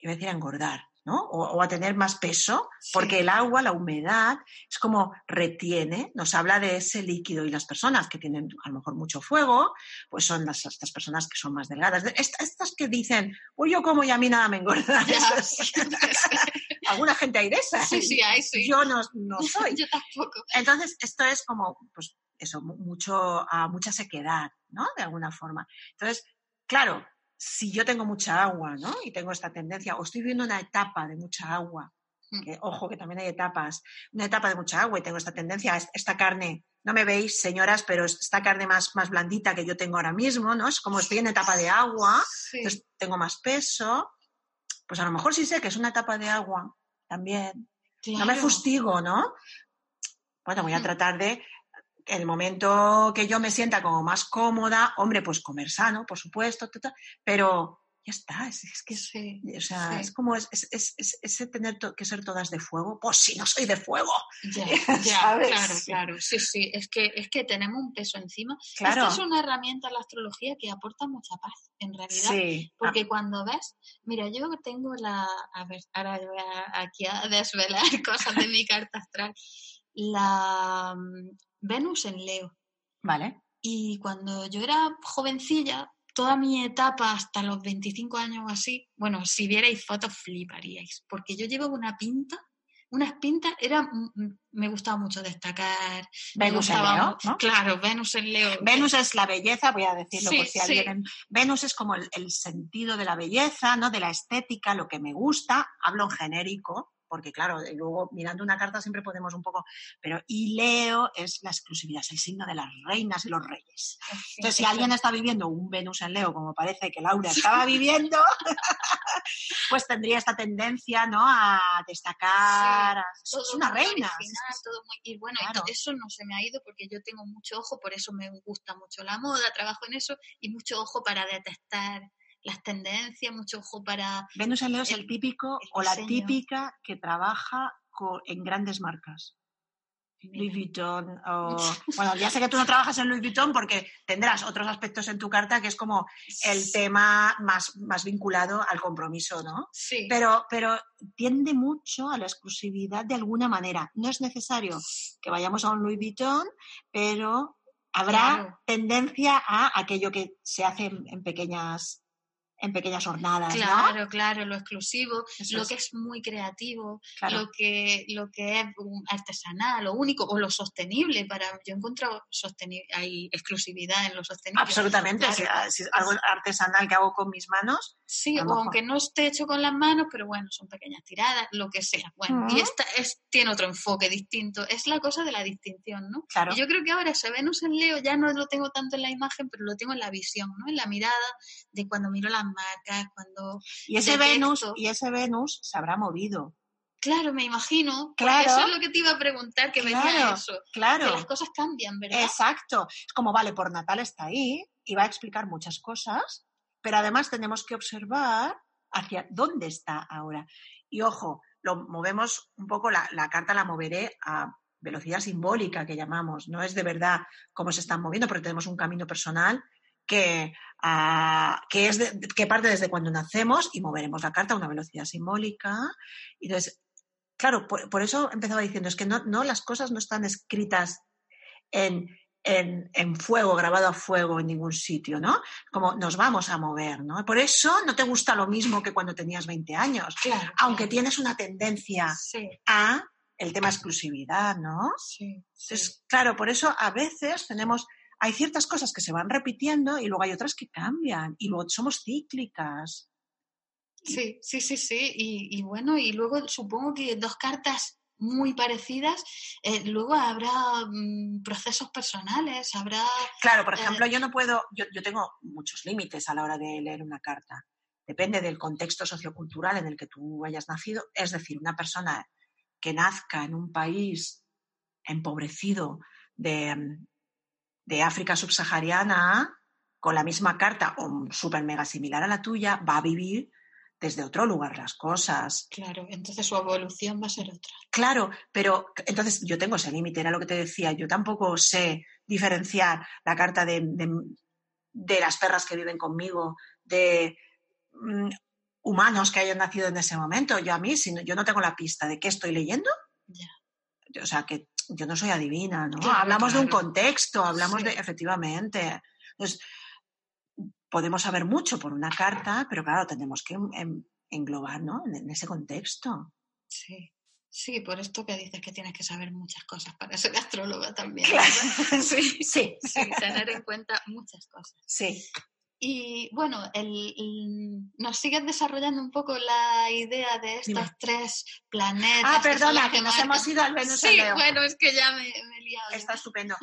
iba a decir a engordar, ¿no? O, o a tener más peso, Sí. porque el agua, la humedad, es como retiene, nos habla de ese líquido. Y las personas que tienen a lo mejor mucho fuego, pues son las, estas personas que son más delgadas. De- est- Estas que dicen, uy, yo como y a mí nada me engorda. Alguna gente hay de esas. Sí, sí, hay, sí. Yo no, no soy. Yo tampoco. Entonces, esto es como, pues, eso, mu- mucho, mucha sequedad, ¿no? De alguna forma. Entonces, claro, si yo tengo mucha agua, ¿no? Y tengo esta tendencia, o estoy viviendo una etapa de mucha agua, Mm. que, ojo, que también hay etapas, una etapa de mucha agua y tengo esta tendencia, es- esta carne, no me veis, señoras, pero es- esta carne más, más blandita que yo tengo ahora mismo, ¿no? Es como estoy en etapa de agua, Sí. entonces tengo más peso, pues a lo mejor sí sé que es una etapa de agua también, no me fustigo, ¿no? Bueno, voy a Mm. tratar de, el momento que yo me sienta como más cómoda, hombre, pues comer sano, por supuesto, pero ya está, es, es que es, Sí, o sea, sí. es como es, es- es- tener que ser todas de fuego, pues si no soy de fuego, Ya, ya, claro, claro. Sí, sí. Es que, es que tenemos un peso encima. claro. Esto es una herramienta en la astrología que aporta mucha paz, en realidad. Sí, Porque cuando ves, mira, yo tengo la, a ver, ahora voy a- aquí a desvelar cosas de mi carta astral, la Venus en Leo. vale, Y cuando yo era jovencilla, toda mi etapa hasta los 25 años o así, bueno, si vierais fotos fliparíais, porque yo llevaba una pinta, unas pintas, era, me gustaba mucho destacar. me Venus en gustaba Leo, ¿no? Claro, Venus en Leo. Venus es la belleza, voy a decirlo Sí, por si sí. alguien. Venus es como el, el sentido de la belleza, ¿no? De la estética, lo que me gusta. Hablo en genérico, porque claro, y luego mirando una carta siempre podemos un poco. Pero y Leo es la exclusividad, es el signo de las reinas y los reyes. Sí, Entonces, si alguien está viviendo un Venus en Leo, como parece que Laura estaba viviendo, pues tendría esta tendencia, ¿no? A destacar. a- es una reina. original, todo muy- y bueno, y Claro. eso no se me ha ido porque yo tengo mucho ojo, por eso me gusta mucho la moda, trabajo en eso, y mucho ojo para detectar las tendencias, mucho ojo para... Venus en Leo es el típico el o la típica que trabaja en grandes marcas. Louis Vuitton o... Bueno, ya sé que tú no trabajas en Louis Vuitton porque tendrás otros aspectos en tu carta que es como el tema más, más vinculado al compromiso, ¿no? Sí, Pero, pero tiende mucho a la exclusividad de alguna manera. No es necesario que vayamos a un Louis Vuitton, pero habrá Claro. tendencia a aquello que se hace en, en pequeñas en pequeñas jornadas, ¿no? claro, claro, lo exclusivo, Eso lo es. que es muy creativo, Claro. lo que lo que es artesanal, lo único, o lo sostenible, para yo he encontrado sosteni- hay exclusividad en lo sostenible. Absolutamente, Claro. si, si es algo artesanal que hago con mis manos, Sí, o aunque no esté hecho con las manos, pero bueno, son pequeñas tiradas, lo que sea. Bueno, y Ujú. esta es, tiene otro enfoque distinto. Es la cosa de la distinción, ¿no? claro. Y yo creo que ahora ese Venus en Leo ya no lo tengo tanto en la imagen, pero lo tengo en la visión, ¿no? En la mirada de cuando miro las cuando... Y ese detecto. Venus, y ese Venus se habrá movido. Claro, me imagino. Claro. Eso es lo que te iba a preguntar, que venía Claro, eso. Claro. Que las cosas cambian, ¿verdad? Exacto. Es como, vale, por Natal está ahí y va a explicar muchas cosas, pero además tenemos que observar hacia dónde está ahora. Y ojo, lo movemos un poco, la, la carta la moveré a velocidad simbólica que llamamos, no es de verdad cómo se están moviendo, porque tenemos un camino personal que, ah, que, es de- que parte desde cuando nacemos y moveremos la carta a una velocidad simbólica. Y entonces, claro, por, por eso empezaba diciendo, es que no, no, las cosas no están escritas en, en, fuego, grabado a fuego en ningún sitio, ¿no? Como nos vamos a mover, ¿no? Por eso no te gusta lo mismo que cuando tenías 20 años, aunque tienes una tendencia a el tema exclusividad, ¿no? Sí, Entonces, claro, por eso a veces tenemos, hay ciertas cosas que se van repitiendo y luego hay otras que cambian y luego somos cíclicas. Sí, sí, sí, sí. Y, y bueno, y luego supongo que dos cartas muy parecidas, eh, luego habrá mm, procesos personales, habrá... Claro, por ejemplo, eh, yo no puedo, yo, yo, tengo muchos límites a la hora de leer una carta. Depende del contexto sociocultural en el que tú hayas nacido. Es decir, una persona que nazca en un país empobrecido de, mm, de África subsahariana, con la misma carta o súper mega similar a la tuya, va a vivir desde otro lugar las cosas. Claro, entonces su evolución va a ser otra. Claro, pero entonces yo tengo ese límite, era lo que te decía, yo tampoco sé diferenciar la carta de, de, las perras que viven conmigo, de mm, humanos que hayan nacido en ese momento. Yo a mí, si yo no tengo la pista de qué estoy leyendo, o sea, que yo no soy adivina, ¿no? hablamos de un contexto, hablamos de, efectivamente. Entonces, podemos saber mucho por una carta, pero claro, tenemos que englobar ¿no? en, ese contexto. Sí. Sí, por esto que dices que tienes que saber muchas cosas para ser astróloga también. sí, sí. sí, tener en cuenta muchas cosas. Sí. Y bueno, nos sigues desarrollando un poco la idea de estos tres planetas. Ah, perdona, que, nos hemos ido al Venus Sí, bueno, es que ya me, he liado. Está estupendo.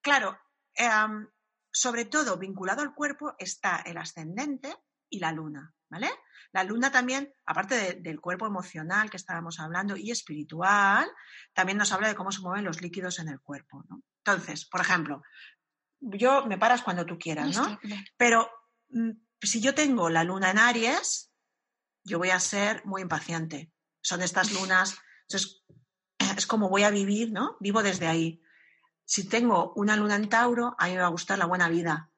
Claro, em, sobre todo vinculado al cuerpo está el ascendente y la luna, ¿vale? La luna también, aparte del cuerpo emocional que estábamos hablando y espiritual, también nos habla de cómo se mueven los líquidos en el cuerpo, ¿no? Entonces, por ejemplo, yo me paras cuando tú quieras, ¿no? Pero mm, si yo tengo la luna en Aries, yo voy a ser muy impaciente. Son estas lunas, es como voy a vivir, ¿no? Vivo desde ahí si tengo una luna en Tauro, a mí me va a gustar la buena vida.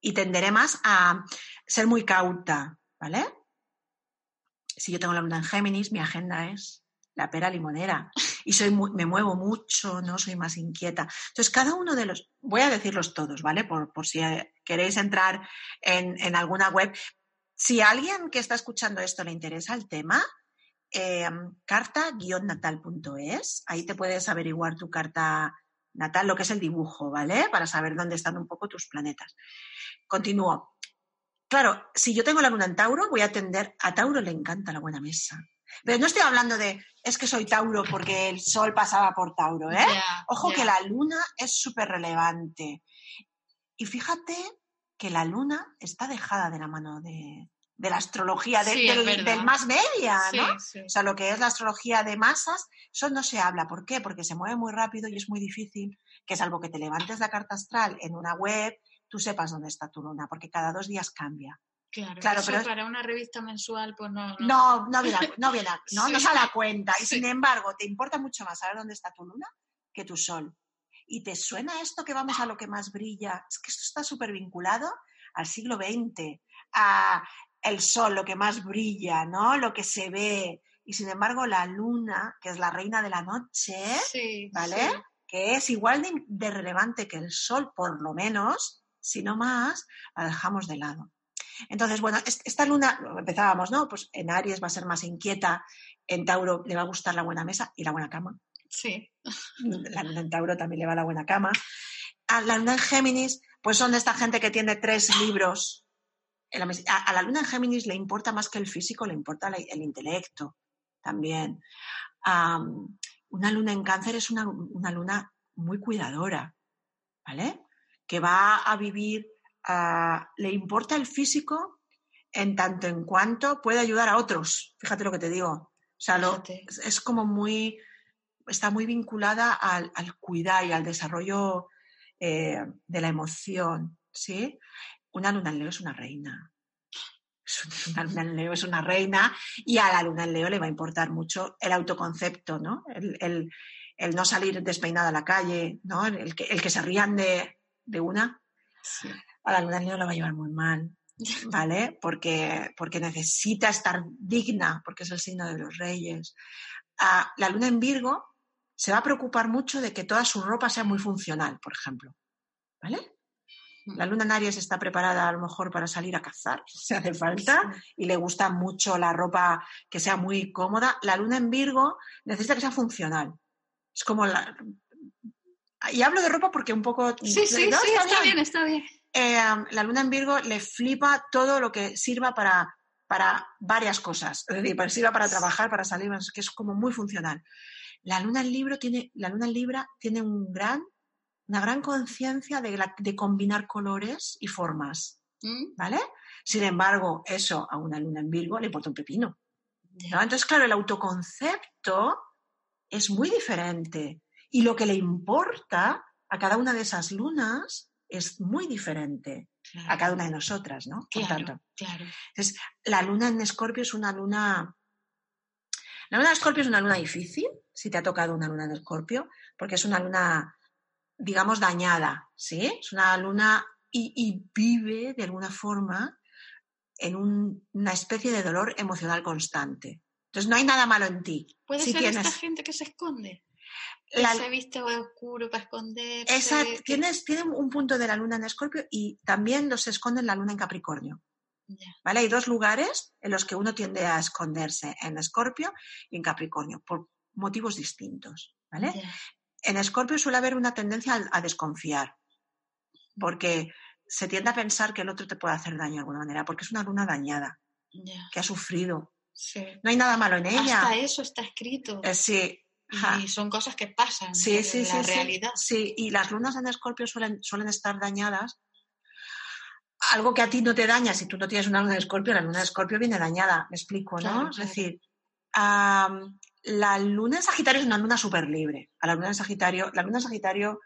Y tenderé más a ser muy cauta, ¿vale? Si yo tengo la luna en Géminis, mi agenda es la pera limonera. Y soy me muevo mucho, ¿no? Soy más inquieta. Entonces, cada uno de los, voy a decirlos todos, ¿vale? Por, si queréis entrar en, alguna web. Si a alguien que está escuchando esto le interesa el tema, eh, carta-natal.es, ahí te puedes averiguar tu carta natal, lo que es el dibujo, ¿vale? Para saber dónde están un poco tus planetas. Continúo. Claro, si yo tengo la luna en Tauro, voy a atender, a Tauro le encanta la buena mesa. Pero no estoy hablando de, es que soy Tauro porque el sol pasaba por Tauro, ¿eh? Ojo que la luna es súper relevante. Y fíjate que la luna está dejada de la mano de, de la astrología del, más media, ¿no? O sea, lo que es la astrología de masas, eso no se habla. ¿Por qué? Porque se mueve muy rápido y es muy difícil que salvo que te levantes la carta astral en una web, tú sepas dónde está tu luna, porque cada dos días cambia. Claro, pero para una revista mensual, pues no. No, no, viene, no, viene, no, no se da cuenta. Y sin embargo, te importa mucho más saber dónde está tu luna que tu sol. ¿Y te suena esto que vamos a lo que más brilla? Es que esto está súper vinculado al siglo XX, a el sol, lo que más brilla, ¿no? Lo que se ve. Y sin embargo, la luna, que es la reina de la noche, ¿vale? Que es igual de, relevante que el sol, por lo menos, si no más, la dejamos de lado. Entonces, bueno, esta luna, empezábamos, ¿no? Pues en Aries va a ser más inquieta, en Tauro le va a gustar la buena mesa y la buena cama. Sí. La luna en Tauro también le va la buena cama. A la luna en Géminis, pues son de esta gente que tiene tres libros a, la luna en Géminis le importa más que el físico, le importa el intelecto también. una luna en cáncer es una, luna muy cuidadora, ¿vale? Que va a vivir, le importa el físico en tanto en cuanto puede ayudar a otros. Fíjate lo que te digo. O sea, es como muy, está muy vinculada al, cuidar y al desarrollo eh, de la emoción, ¿sí? una luna en Leo es una reina. Una luna en Leo es una reina y a la luna en Leo le va a importar mucho el autoconcepto, ¿no? El, no salir despeinada a la calle, ¿no? El que, el que se rían de, una. A la luna en Leo la va a llevar muy mal, ¿vale? Porque, porque necesita estar digna, porque es el signo de los reyes. La luna en Virgo se va a preocupar mucho de que toda su ropa sea muy funcional, por ejemplo. ¿Vale? La luna en Aries está preparada a lo mejor para salir a cazar, si hace falta, y le gusta mucho la ropa que sea muy cómoda. La luna en Virgo necesita que sea funcional. Es como la... Y hablo de ropa porque un poco... Sí, sí, sí, está, bien, está bien. Eh, la luna en Virgo le flipa todo lo que sirva para, para varias cosas. Es decir, para, sirva para trabajar, para salir, que es como muy funcional. La luna en, Libro tiene, la luna en Libra tiene un gran una gran conciencia de, combinar colores y formas, mm. ¿vale? Sin embargo, eso a una luna en Virgo le importa un pepino. Entonces, claro, el autoconcepto es muy diferente y lo que le importa a cada una de esas lunas es muy diferente a cada una de nosotras, ¿no? Por tanto. Claro. Entonces, la luna en Escorpio es una luna... La luna en Escorpio es una luna difícil, si te ha tocado una luna en Escorpio, porque es una luna digamos, dañada, ¿sí? Es una luna y, vive de alguna forma en una especie de dolor emocional constante. Entonces no hay nada malo en ti. Puede ser esta gente que se esconde. La, se viste oscuro para esconder. tienes, tiene un punto de la luna en Escorpio y también los esconde en la luna en Capricornio. ¿Vale? Hay dos lugares en los que uno tiende a esconderse, en Escorpio y en Capricornio, por motivos distintos. ¿vale? en Escorpio suele haber una tendencia a, desconfiar, porque se tiende a pensar que el otro te puede hacer daño de alguna manera, porque es una luna dañada, que ha sufrido. No hay nada malo en ella. Hasta eso está escrito. Eh, sí. Y son cosas que pasan en la realidad. Sí, y las lunas en Escorpio suelen, suelen estar dañadas. Algo que a ti no te daña, si tú no tienes una luna de Escorpio, la luna de Escorpio viene dañada, me explico, ¿no? Es decir, la luna en Sagitario es una luna súper libre. A la luna en Sagitario, la luna en Sagitario,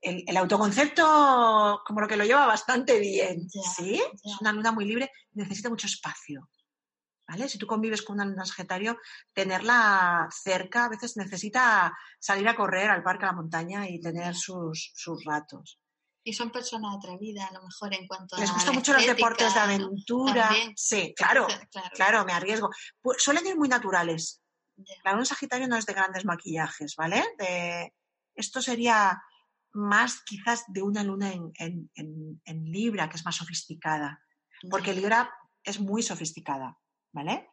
el, autoconcepto como lo que lo lleva bastante bien, ¿sí? Es una luna muy libre, necesita mucho espacio. ¿Vale? Si tú convives con una luna en Sagitario, tenerla cerca a veces necesita salir a correr al parque, a la montaña y tener sus, sus ratos. Y son personas atrevidas, a lo mejor en cuanto a. Les gustan mucho los deportes de aventura. Sí, claro, claro, me arriesgo. Pues suelen ir muy naturales. La luna Sagitario no es de grandes maquillajes, ¿vale? De... Esto sería más quizás de una luna en, Libra, que es más sofisticada. Porque Libra es muy sofisticada, ¿vale?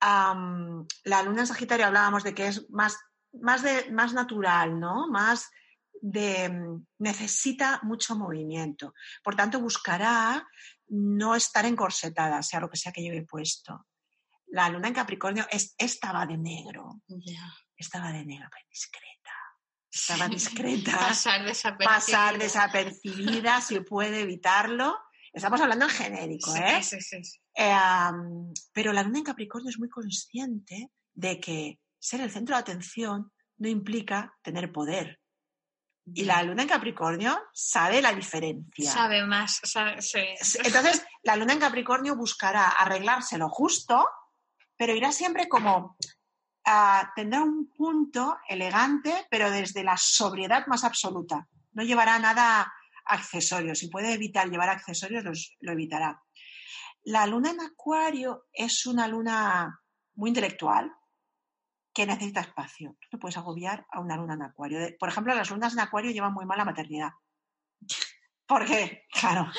la luna en Sagitario hablábamos de que es más, más, de, más natural, ¿no? Más de, mm, necesita mucho movimiento. Por tanto, buscará no estar encorsetada, sea lo que sea que lleve puesto. La luna en Capricornio es, estaba de negro. Estaba de negro, pero discreta. Estaba discreta. pasar desapercibida. Pasar desapercibida, si puede evitarlo. Estamos hablando en genérico, ¿eh? eh pero la luna en Capricornio es muy consciente de que ser el centro de atención no implica tener poder. Y la luna en Capricornio sabe la diferencia. Sabe más, sí. Entonces, la luna en Capricornio buscará arreglárselo justo, pero irá siempre como a tener un punto elegante, pero desde la sobriedad más absoluta. No llevará nada accesorio. Si puede evitar llevar accesorios, lo evitará. La luna en Acuario es una luna muy intelectual, que necesita espacio. Tú no puedes agobiar a una luna en acuario. Por ejemplo, las lunas en acuario llevan muy mal la maternidad. ¿Por qué? Claro.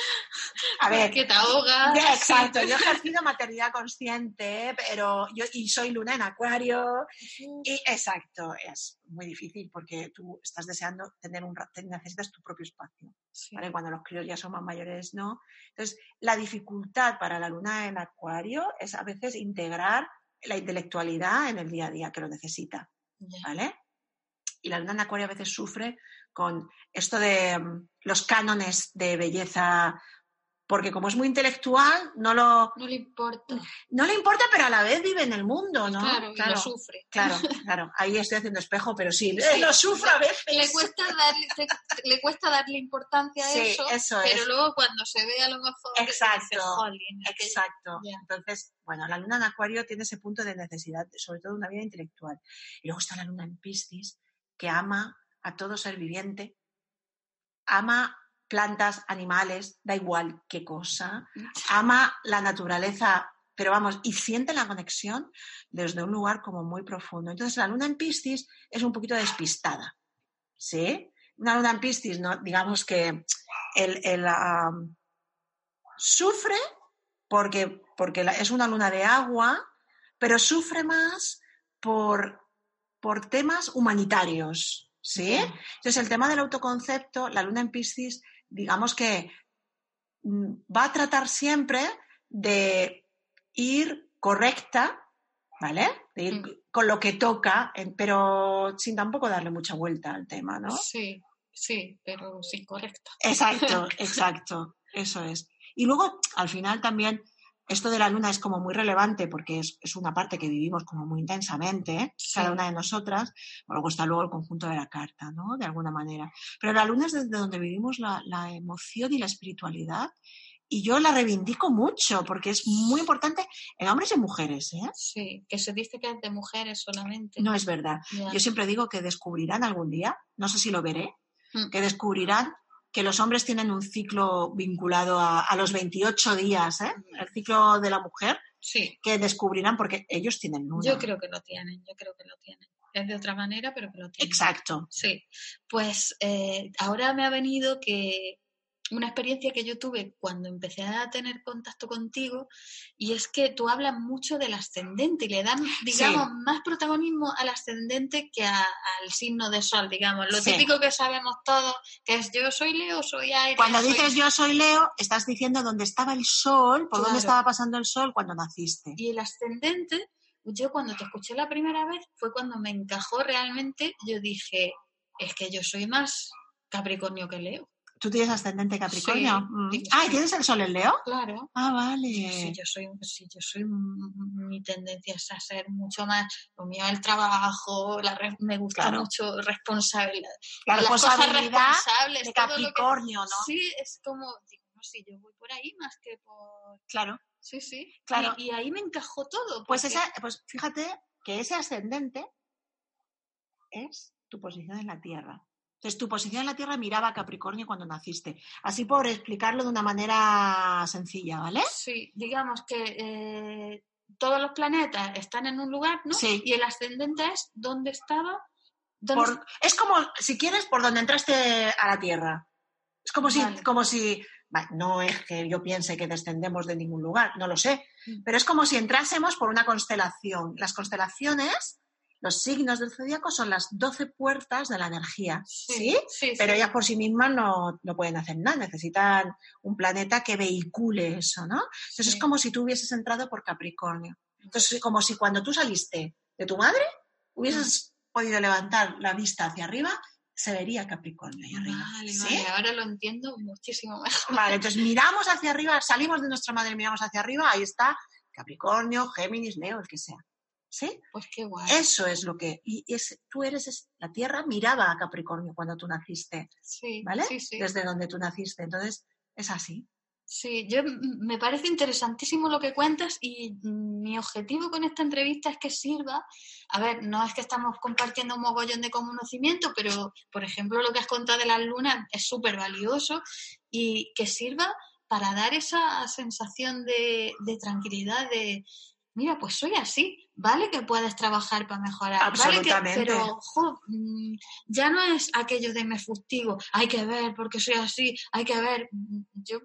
A ver. Que te ahogas. exacto. Yo he ejercido maternidad consciente, pero yo y soy luna en acuario. Y exacto, es muy difícil porque tú estás deseando tener un necesitas tu propio espacio. Cuando los críos ya son más mayores, no. Entonces, la dificultad para la luna en acuario es a veces integrar la intelectualidad en el día a día que lo necesita. ¿Vale? Y la luna en acuario a veces sufre con esto de mm, los cánones de belleza porque como es muy intelectual, no lo... No le importa. No le importa, pero a la vez vive en el mundo, ¿no? Claro, lo sufre. Claro, claro. Ahí estoy haciendo espejo, pero sí, lo sufre a veces. Le cuesta darle, le cuesta darle importancia a eso, eso pero luego cuando se ve a lo mejor... Exacto, exacto. Entonces, bueno, la luna en Acuario tiene ese punto de necesidad, sobre todo una vida intelectual. Y luego está la luna en Piscis, que ama a todo ser viviente, ama plantas, animales, da igual qué cosa, ama la naturaleza pero vamos, y siente la conexión desde un lugar como muy profundo. Entonces, la luna en Piscis es un poquito despistada, ¿sí? Una luna en Piscis, ¿no? digamos que el, sufre porque, porque es una luna de agua, pero sufre más por, por temas humanitarios, ¿sí? Entonces, el tema del autoconcepto, la luna en Piscis, digamos que mm, va a tratar siempre de ir correcta, ¿vale? De ir mm. con lo que toca, pero sin tampoco darle mucha vuelta al tema, ¿no? Sí, sí, pero sin correcta. Exacto, exacto, eso es. Y luego, al final también, esto de la luna es como muy relevante porque es, una parte que vivimos como muy intensamente, cada una de nosotras. Luego está luego el conjunto de la carta, ¿no? De alguna manera. Pero la luna es desde donde vivimos la, la emoción y la espiritualidad y yo la reivindico mucho porque es muy importante en hombres y mujeres. ¿eh? Sí, que se dice que es de mujeres solamente. No es verdad. Yo siempre digo que descubrirán algún día, no sé si lo veré, mm. que descubrirán que los hombres tienen un ciclo vinculado a, los 28 días, ¿eh? el ciclo de la mujer, sí. que descubrirán porque ellos tienen luna. Yo creo que lo tienen, yo creo que lo tienen. Es de otra manera, pero que lo tienen. Exacto. Sí. Pues eh, ahora me ha venido que una experiencia que yo tuve cuando empecé a tener contacto contigo y es que tú hablas mucho del ascendente y le dan, digamos, más protagonismo al ascendente que al signo de sol, digamos. Lo típico que sabemos todos, que es yo soy Leo, soy aire. Cuando dices yo soy Leo, estás diciendo dónde estaba el sol, por dónde estaba pasando el sol cuando naciste. Y el ascendente, yo cuando te escuché la primera vez, fue cuando me encajó realmente, yo dije, es que yo soy más Capricornio que Leo. ¿Tú tienes ascendente Capricornio? Mm. Ah, ¿y tienes el sol en Leo? Claro. Ah, vale. Sí, yo soy, sí, yo soy, mi tendencia es a ser mucho más, lo mío el trabajo, la me gusta mucho responsabilidad. La responsabilidad de Capricornio, ¿no? Sí, es como, digo, no sé, yo voy por ahí más que por... Claro. Sí, sí. Claro. Y, ahí me encajó todo. Pues, esa, pues fíjate que ese ascendente es tu posición en la Tierra. Entonces, tu posición en la Tierra miraba a Capricornio cuando naciste. Así por explicarlo de una manera sencilla, ¿vale? Sí, digamos que eh, todos los planetas están en un lugar, ¿no? Sí. Y el ascendente es dónde estaba. es como, si quieres, por donde entraste a la Tierra. Es como si, como si, no es que yo piense que descendemos de ningún lugar, no lo sé, mm. pero es como si entrásemos por una constelación. Las constelaciones los signos del zodíaco son las 12 puertas de la energía, ¿sí? Pero ellas por sí mismas no, pueden hacer nada, necesitan un planeta que vehicule eso, ¿no? Entonces es como si tú hubieses entrado por Capricornio. Entonces es como si cuando tú saliste de tu madre hubieses podido levantar la vista hacia arriba se vería Capricornio ahí arriba. Vale, vale, ahora lo entiendo muchísimo mejor. Vale, entonces miramos hacia arriba, salimos de nuestra madre, miramos hacia arriba, ahí está Capricornio, Géminis, Leo, el que sea. ¿Sí? Pues qué guay. Eso es lo que. Y es, tú eres. la Tierra miraba a Capricornio cuando tú naciste. Sí. ¿Vale? Sí, sí. Desde donde tú naciste. Entonces, es así. Sí, yo me parece interesantísimo lo que cuentas y mi objetivo con esta entrevista es que sirva, a ver, no es que estamos compartiendo un mogollón de conocimiento, pero por ejemplo lo que has contado de las lunas es súper valioso y que sirva para dar esa sensación de, de tranquilidad, de, mira, pues soy así, vale que puedes trabajar para mejorar, Absolutamente. pero mm, ya no es aquello de me fustigo, hay que ver porque soy así, hay que ver, mm, yo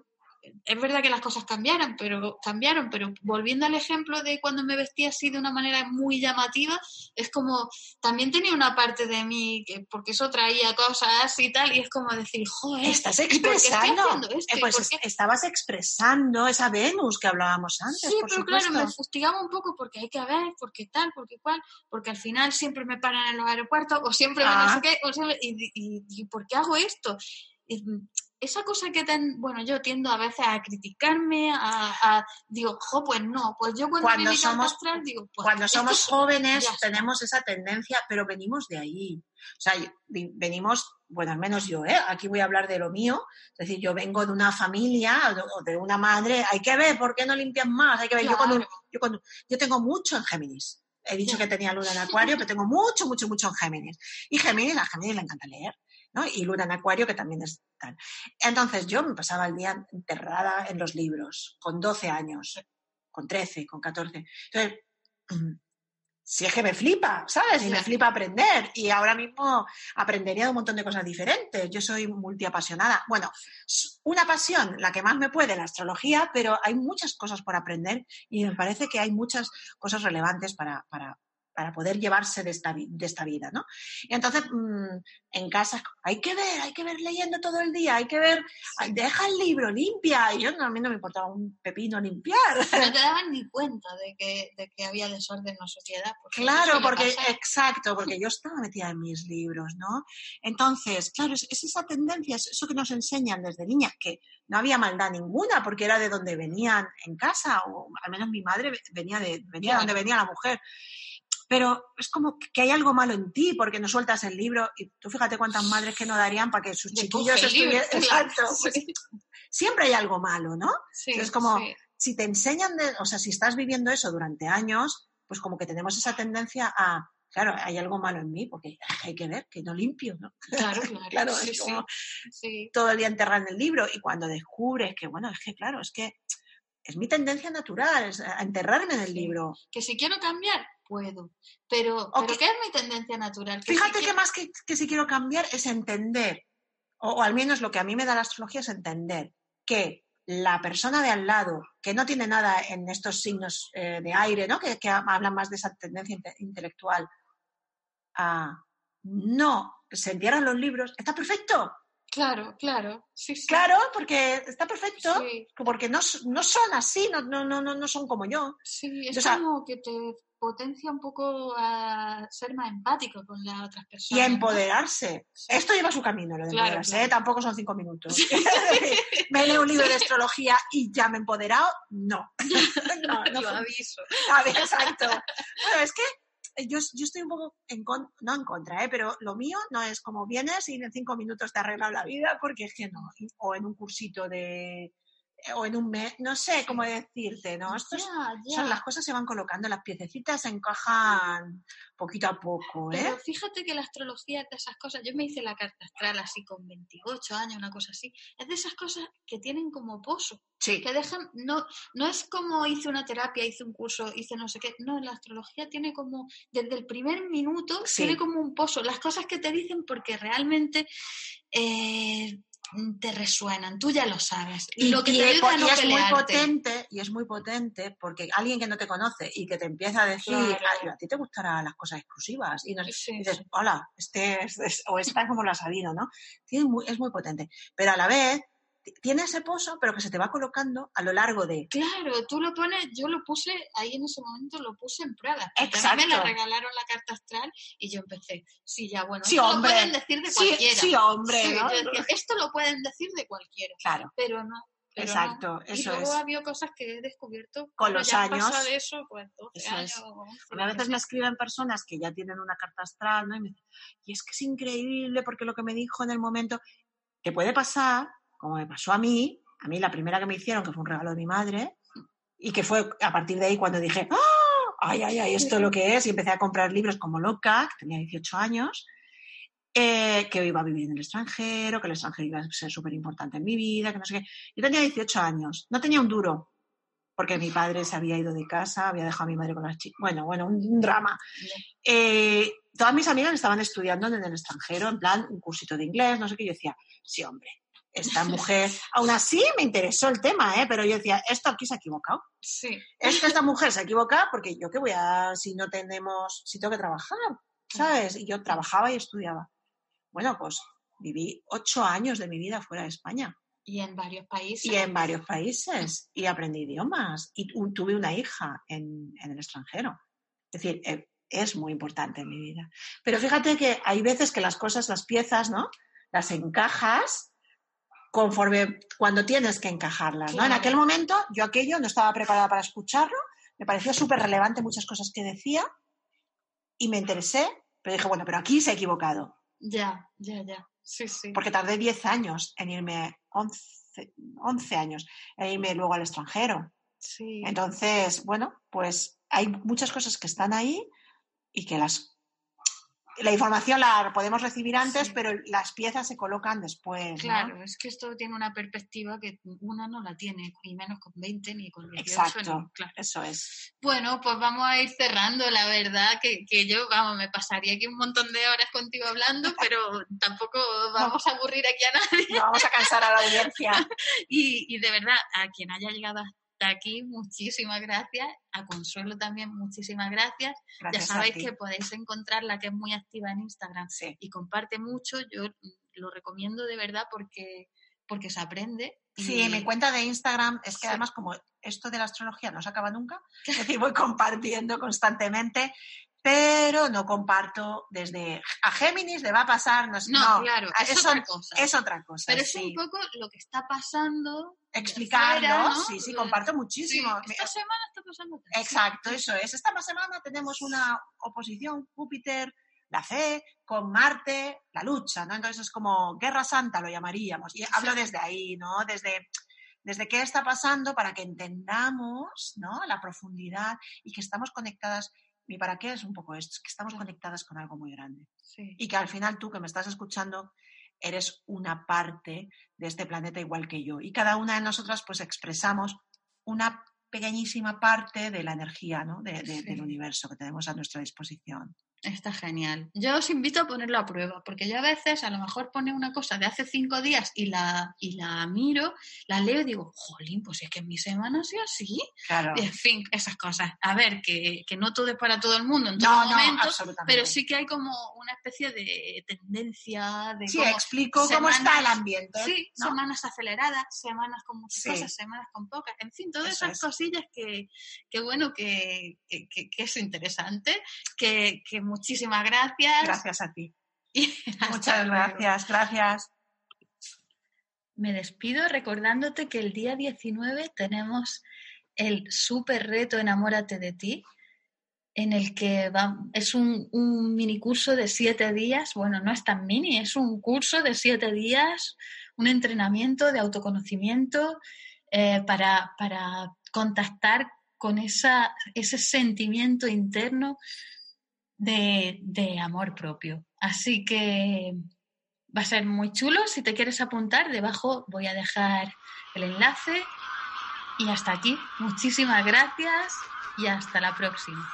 es verdad que las cosas cambiaron, pero cambiaron, pero volviendo al ejemplo de cuando me vestía así de una manera muy llamativa, es como también tenía una parte de mí que porque eso traía cosas y tal y es como decir, joder, estás expresando, eh, pues estabas expresando esa Venus que hablábamos antes, Sí, pero claro, me fustigaba un poco porque hay que ver, porque tal, porque cual, porque al final siempre me paran en los aeropuertos o siempre me no sé ah. qué, y, y, y, ¿por qué hago esto? Esa cosa que ten, bueno, yo tiendo a veces a criticarme, a, digo, jo, pues no, pues yo cuando, cuando somos, digo, pues cuando somos jóvenes tenemos esa tendencia, pero venimos de ahí. O sea, venimos, bueno, al menos yo, ¿eh? aquí voy a hablar de lo mío, es decir, yo vengo de una familia o de una madre, hay que ver, ¿por qué no limpian más? Hay que ver, yo, cuando, yo, cuando, yo tengo mucho en Géminis. He dicho que tenía luna en acuario, pero tengo mucho, mucho, mucho en Géminis. Y Géminis, a Géminis le encanta leer. Y Luna en Acuario, que también es tal. Entonces yo me pasaba el día enterrada en los libros, con 12 años. con 13, con 14. Entonces, si es que me flipa, ¿sabes? Y me flipa aprender. Y ahora mismo aprendería de un montón de cosas diferentes. Yo soy multiapasionada. Bueno, una pasión, la que más me puede, la astrología, pero hay muchas cosas por aprender y me parece que hay muchas cosas relevantes para, para, para poder llevarse de esta, de esta vida, ¿no? Y entonces, mm, en casa, hay que ver, hay que ver leyendo todo el día, hay que ver, deja el libro, limpia. Y yo no, a mí no me importaba un pepino limpiar. No te daban ni cuenta de que, de que había desorden en la sociedad. Claro, porque, exacto, porque yo estaba metida en mis libros, ¿no? Entonces, claro, es, esa tendencia, es eso que nos enseñan desde niñas, que no había maldad ninguna, porque era de donde venían en casa, o al menos mi madre venía de, venía de donde venía la mujer pero es como que hay algo malo en ti porque no sueltas el libro y tú fíjate cuántas madres que no darían para que sus chiquillos estuvieran... Exacto. Pues siempre hay algo malo, ¿no? es como, si te enseñan, de, o sea, si estás viviendo eso durante años, pues como que tenemos esa tendencia a, claro, hay algo malo en mí porque hay que ver que no limpio, ¿no? Claro, claro. es como todo el día enterrar en el libro y cuando descubres que, bueno, es que claro, es que es mi tendencia natural, es a enterrarme en el libro. Que si quiero cambiar, puedo. Pero, ¿qué es mi tendencia natural? Fíjate que más que, si quiero cambiar es entender, o, al menos lo que a mí me da la astrología es entender que la persona de al lado, que no tiene nada en estos signos eh, de aire, ¿no? que, hablan más de esa tendencia intelectual, ah, no se entierran los libros, está perfecto. Claro, claro. Sí, Claro, porque está perfecto, porque no, no, son así, no, no, no, no son como yo. Sí, es como que te potencia un poco a ser más empático con las otras personas. Y a empoderarse. Esto lleva su camino, lo de empoderarse, ¿eh? tampoco son cinco minutos. me leo un libro de astrología y ya me he empoderado, no. no, no aviso. exacto. Bueno, es que yo, yo estoy un poco en no en contra, ¿eh? pero lo mío no es como vienes y en cinco minutos te ha arreglado la vida, porque es que no. O en un cursito de, o en un mes, no sé cómo decirte, ¿no? Esto Son, las cosas se van colocando, las piececitas se encajan poquito a poco, ¿eh? Pero fíjate que la astrología es de esas cosas, yo me hice la carta astral así con 28 años, una cosa así, es de esas cosas que tienen como pozo, sí. que dejan, no, no es como hice una terapia, hice un curso, hice no sé qué, no, la astrología tiene como, desde el primer minuto, tiene como un pozo, las cosas que te dicen porque realmente... Eh, te resuenan, tú ya lo sabes. Y, lo que te es, muy potente, y es muy potente porque alguien que no te conoce y que te empieza a decir, a ti te gustarán las cosas exclusivas, y, dices, hola, este o esta como lo ha sabido, ¿no? es muy potente. Pero a la vez tiene ese pozo, pero que se te va colocando a lo largo de. Claro, tú lo pones, yo lo puse ahí en ese momento, lo puse en Prada. Exacto. me la regalaron la carta astral y yo empecé, sí, ya bueno, esto lo pueden decir de cualquiera. Sí, hombre. esto lo pueden decir de cualquiera. Claro. Pero no. Exacto, eso y luego ha habido cosas que he descubierto con los años. De eso, pues, a veces me escriben personas que ya tienen una carta astral, ¿no? Y, me dicen, y es que es increíble porque lo que me dijo en el momento, que puede pasar, como me pasó a mí, a mí la primera que me hicieron, que fue un regalo de mi madre, y que fue a partir de ahí cuando dije, ¡Ah! ay, ay, ay, esto es lo que es, y empecé a comprar libros como loca, que tenía 18 años, eh, que iba a vivir en el extranjero, que el extranjero iba a ser súper importante en mi vida, que no sé qué. Yo tenía 18 años, no tenía un duro, porque mi padre se había ido de casa, había dejado a mi madre con las chicas. Bueno, bueno, un, drama. Eh, todas mis amigas estaban estudiando en el extranjero, en plan, un cursito de inglés, no sé qué. Yo decía, sí, hombre, esta mujer, aún así me interesó el tema, ¿eh? pero yo decía, esto aquí se ha equivocado. Sí. Es que esta mujer se ha equivocado porque yo qué voy a, si no tenemos, si tengo que trabajar, ¿sabes? Y yo trabajaba y estudiaba. Bueno, pues viví ocho años de mi vida fuera de España. Y en varios países. Y en varios países. Y aprendí idiomas. Y tuve una hija en, en el extranjero. Es decir, eh, es muy importante en mi vida. Pero fíjate que hay veces que las cosas, las piezas, ¿no? Las encajas conforme cuando tienes que encajarlas. ¿no? En aquel momento yo aquello no estaba preparada para escucharlo, me pareció súper relevante muchas cosas que decía y me interesé, pero dije, bueno, pero aquí se ha equivocado. Ya, ya, ya. Sí, sí. Porque tardé 10 años en irme, 11, 11 años, en irme luego al extranjero. Sí. Entonces, bueno, pues hay muchas cosas que están ahí y que las la información la podemos recibir antes, pero las piezas se colocan después. Claro, es que esto tiene una perspectiva que una no la tiene, y menos con 20 ni con 18. Exacto, claro. eso es. Bueno, pues vamos a ir cerrando, la verdad, que, que, yo, vamos, me pasaría aquí un montón de horas contigo hablando, pero tampoco vamos a aburrir aquí a nadie. No vamos a cansar a la audiencia. y, y de verdad, a quien haya llegado aquí, muchísimas gracias. A Consuelo también, muchísimas gracias. ya sabéis que podéis encontrarla, que es muy activa en Instagram y comparte mucho. Yo lo recomiendo de verdad porque, porque se aprende. Sí, mi cuenta de Instagram es que además como esto de la astrología no se acaba nunca, es decir, voy compartiendo constantemente pero no comparto desde a Géminis le va a pasar, no, no, claro, es, otra cosa. Es otra cosa. Pero es un poco lo que está pasando. Explicando, sí, sí, comparto muchísimo. esta semana está pasando. Exacto, eso es. Esta semana tenemos una oposición Júpiter, la fe, con Marte, la lucha, ¿no? Entonces es como guerra santa, lo llamaríamos. Y hablo desde ahí, ¿no? Desde desde qué está pasando para que entendamos ¿no? la profundidad y que estamos conectadas mi para qué es un poco esto, que estamos conectadas con algo muy grande. Y que al final tú que me estás escuchando eres una parte de este planeta igual que yo. Y cada una de nosotras pues expresamos una pequeñísima parte de la energía ¿no? del universo que tenemos a nuestra disposición. Está genial. Yo os invito a ponerlo a prueba, porque yo a veces a lo mejor pone una cosa de hace cinco días y la, y la miro, la leo y digo, jolín, pues es que en mi semana ha así. Claro. Y en fin, esas cosas. A ver, que, que no todo es para todo el mundo en todo momento, pero sí que hay como una especie de tendencia de... Sí, explico cómo está el ambiente. Sí, semanas aceleradas, semanas con muchas cosas, semanas con pocas. En fin, todas esas cosillas que, que bueno, que, que, es interesante, que, que muchísimas gracias. Gracias a ti. Muchas gracias, gracias. Me despido recordándote que el día 19 tenemos el super reto Enamórate de ti, en el que va, es un, un mini curso de siete días. Bueno, no es tan mini, es un curso de siete días, un entrenamiento de autoconocimiento eh, para, para contactar con esa, ese sentimiento interno de, amor propio. Así que va a ser muy chulo. Si te quieres apuntar, debajo voy a dejar el enlace. Y hasta aquí. Muchísimas gracias y hasta la próxima.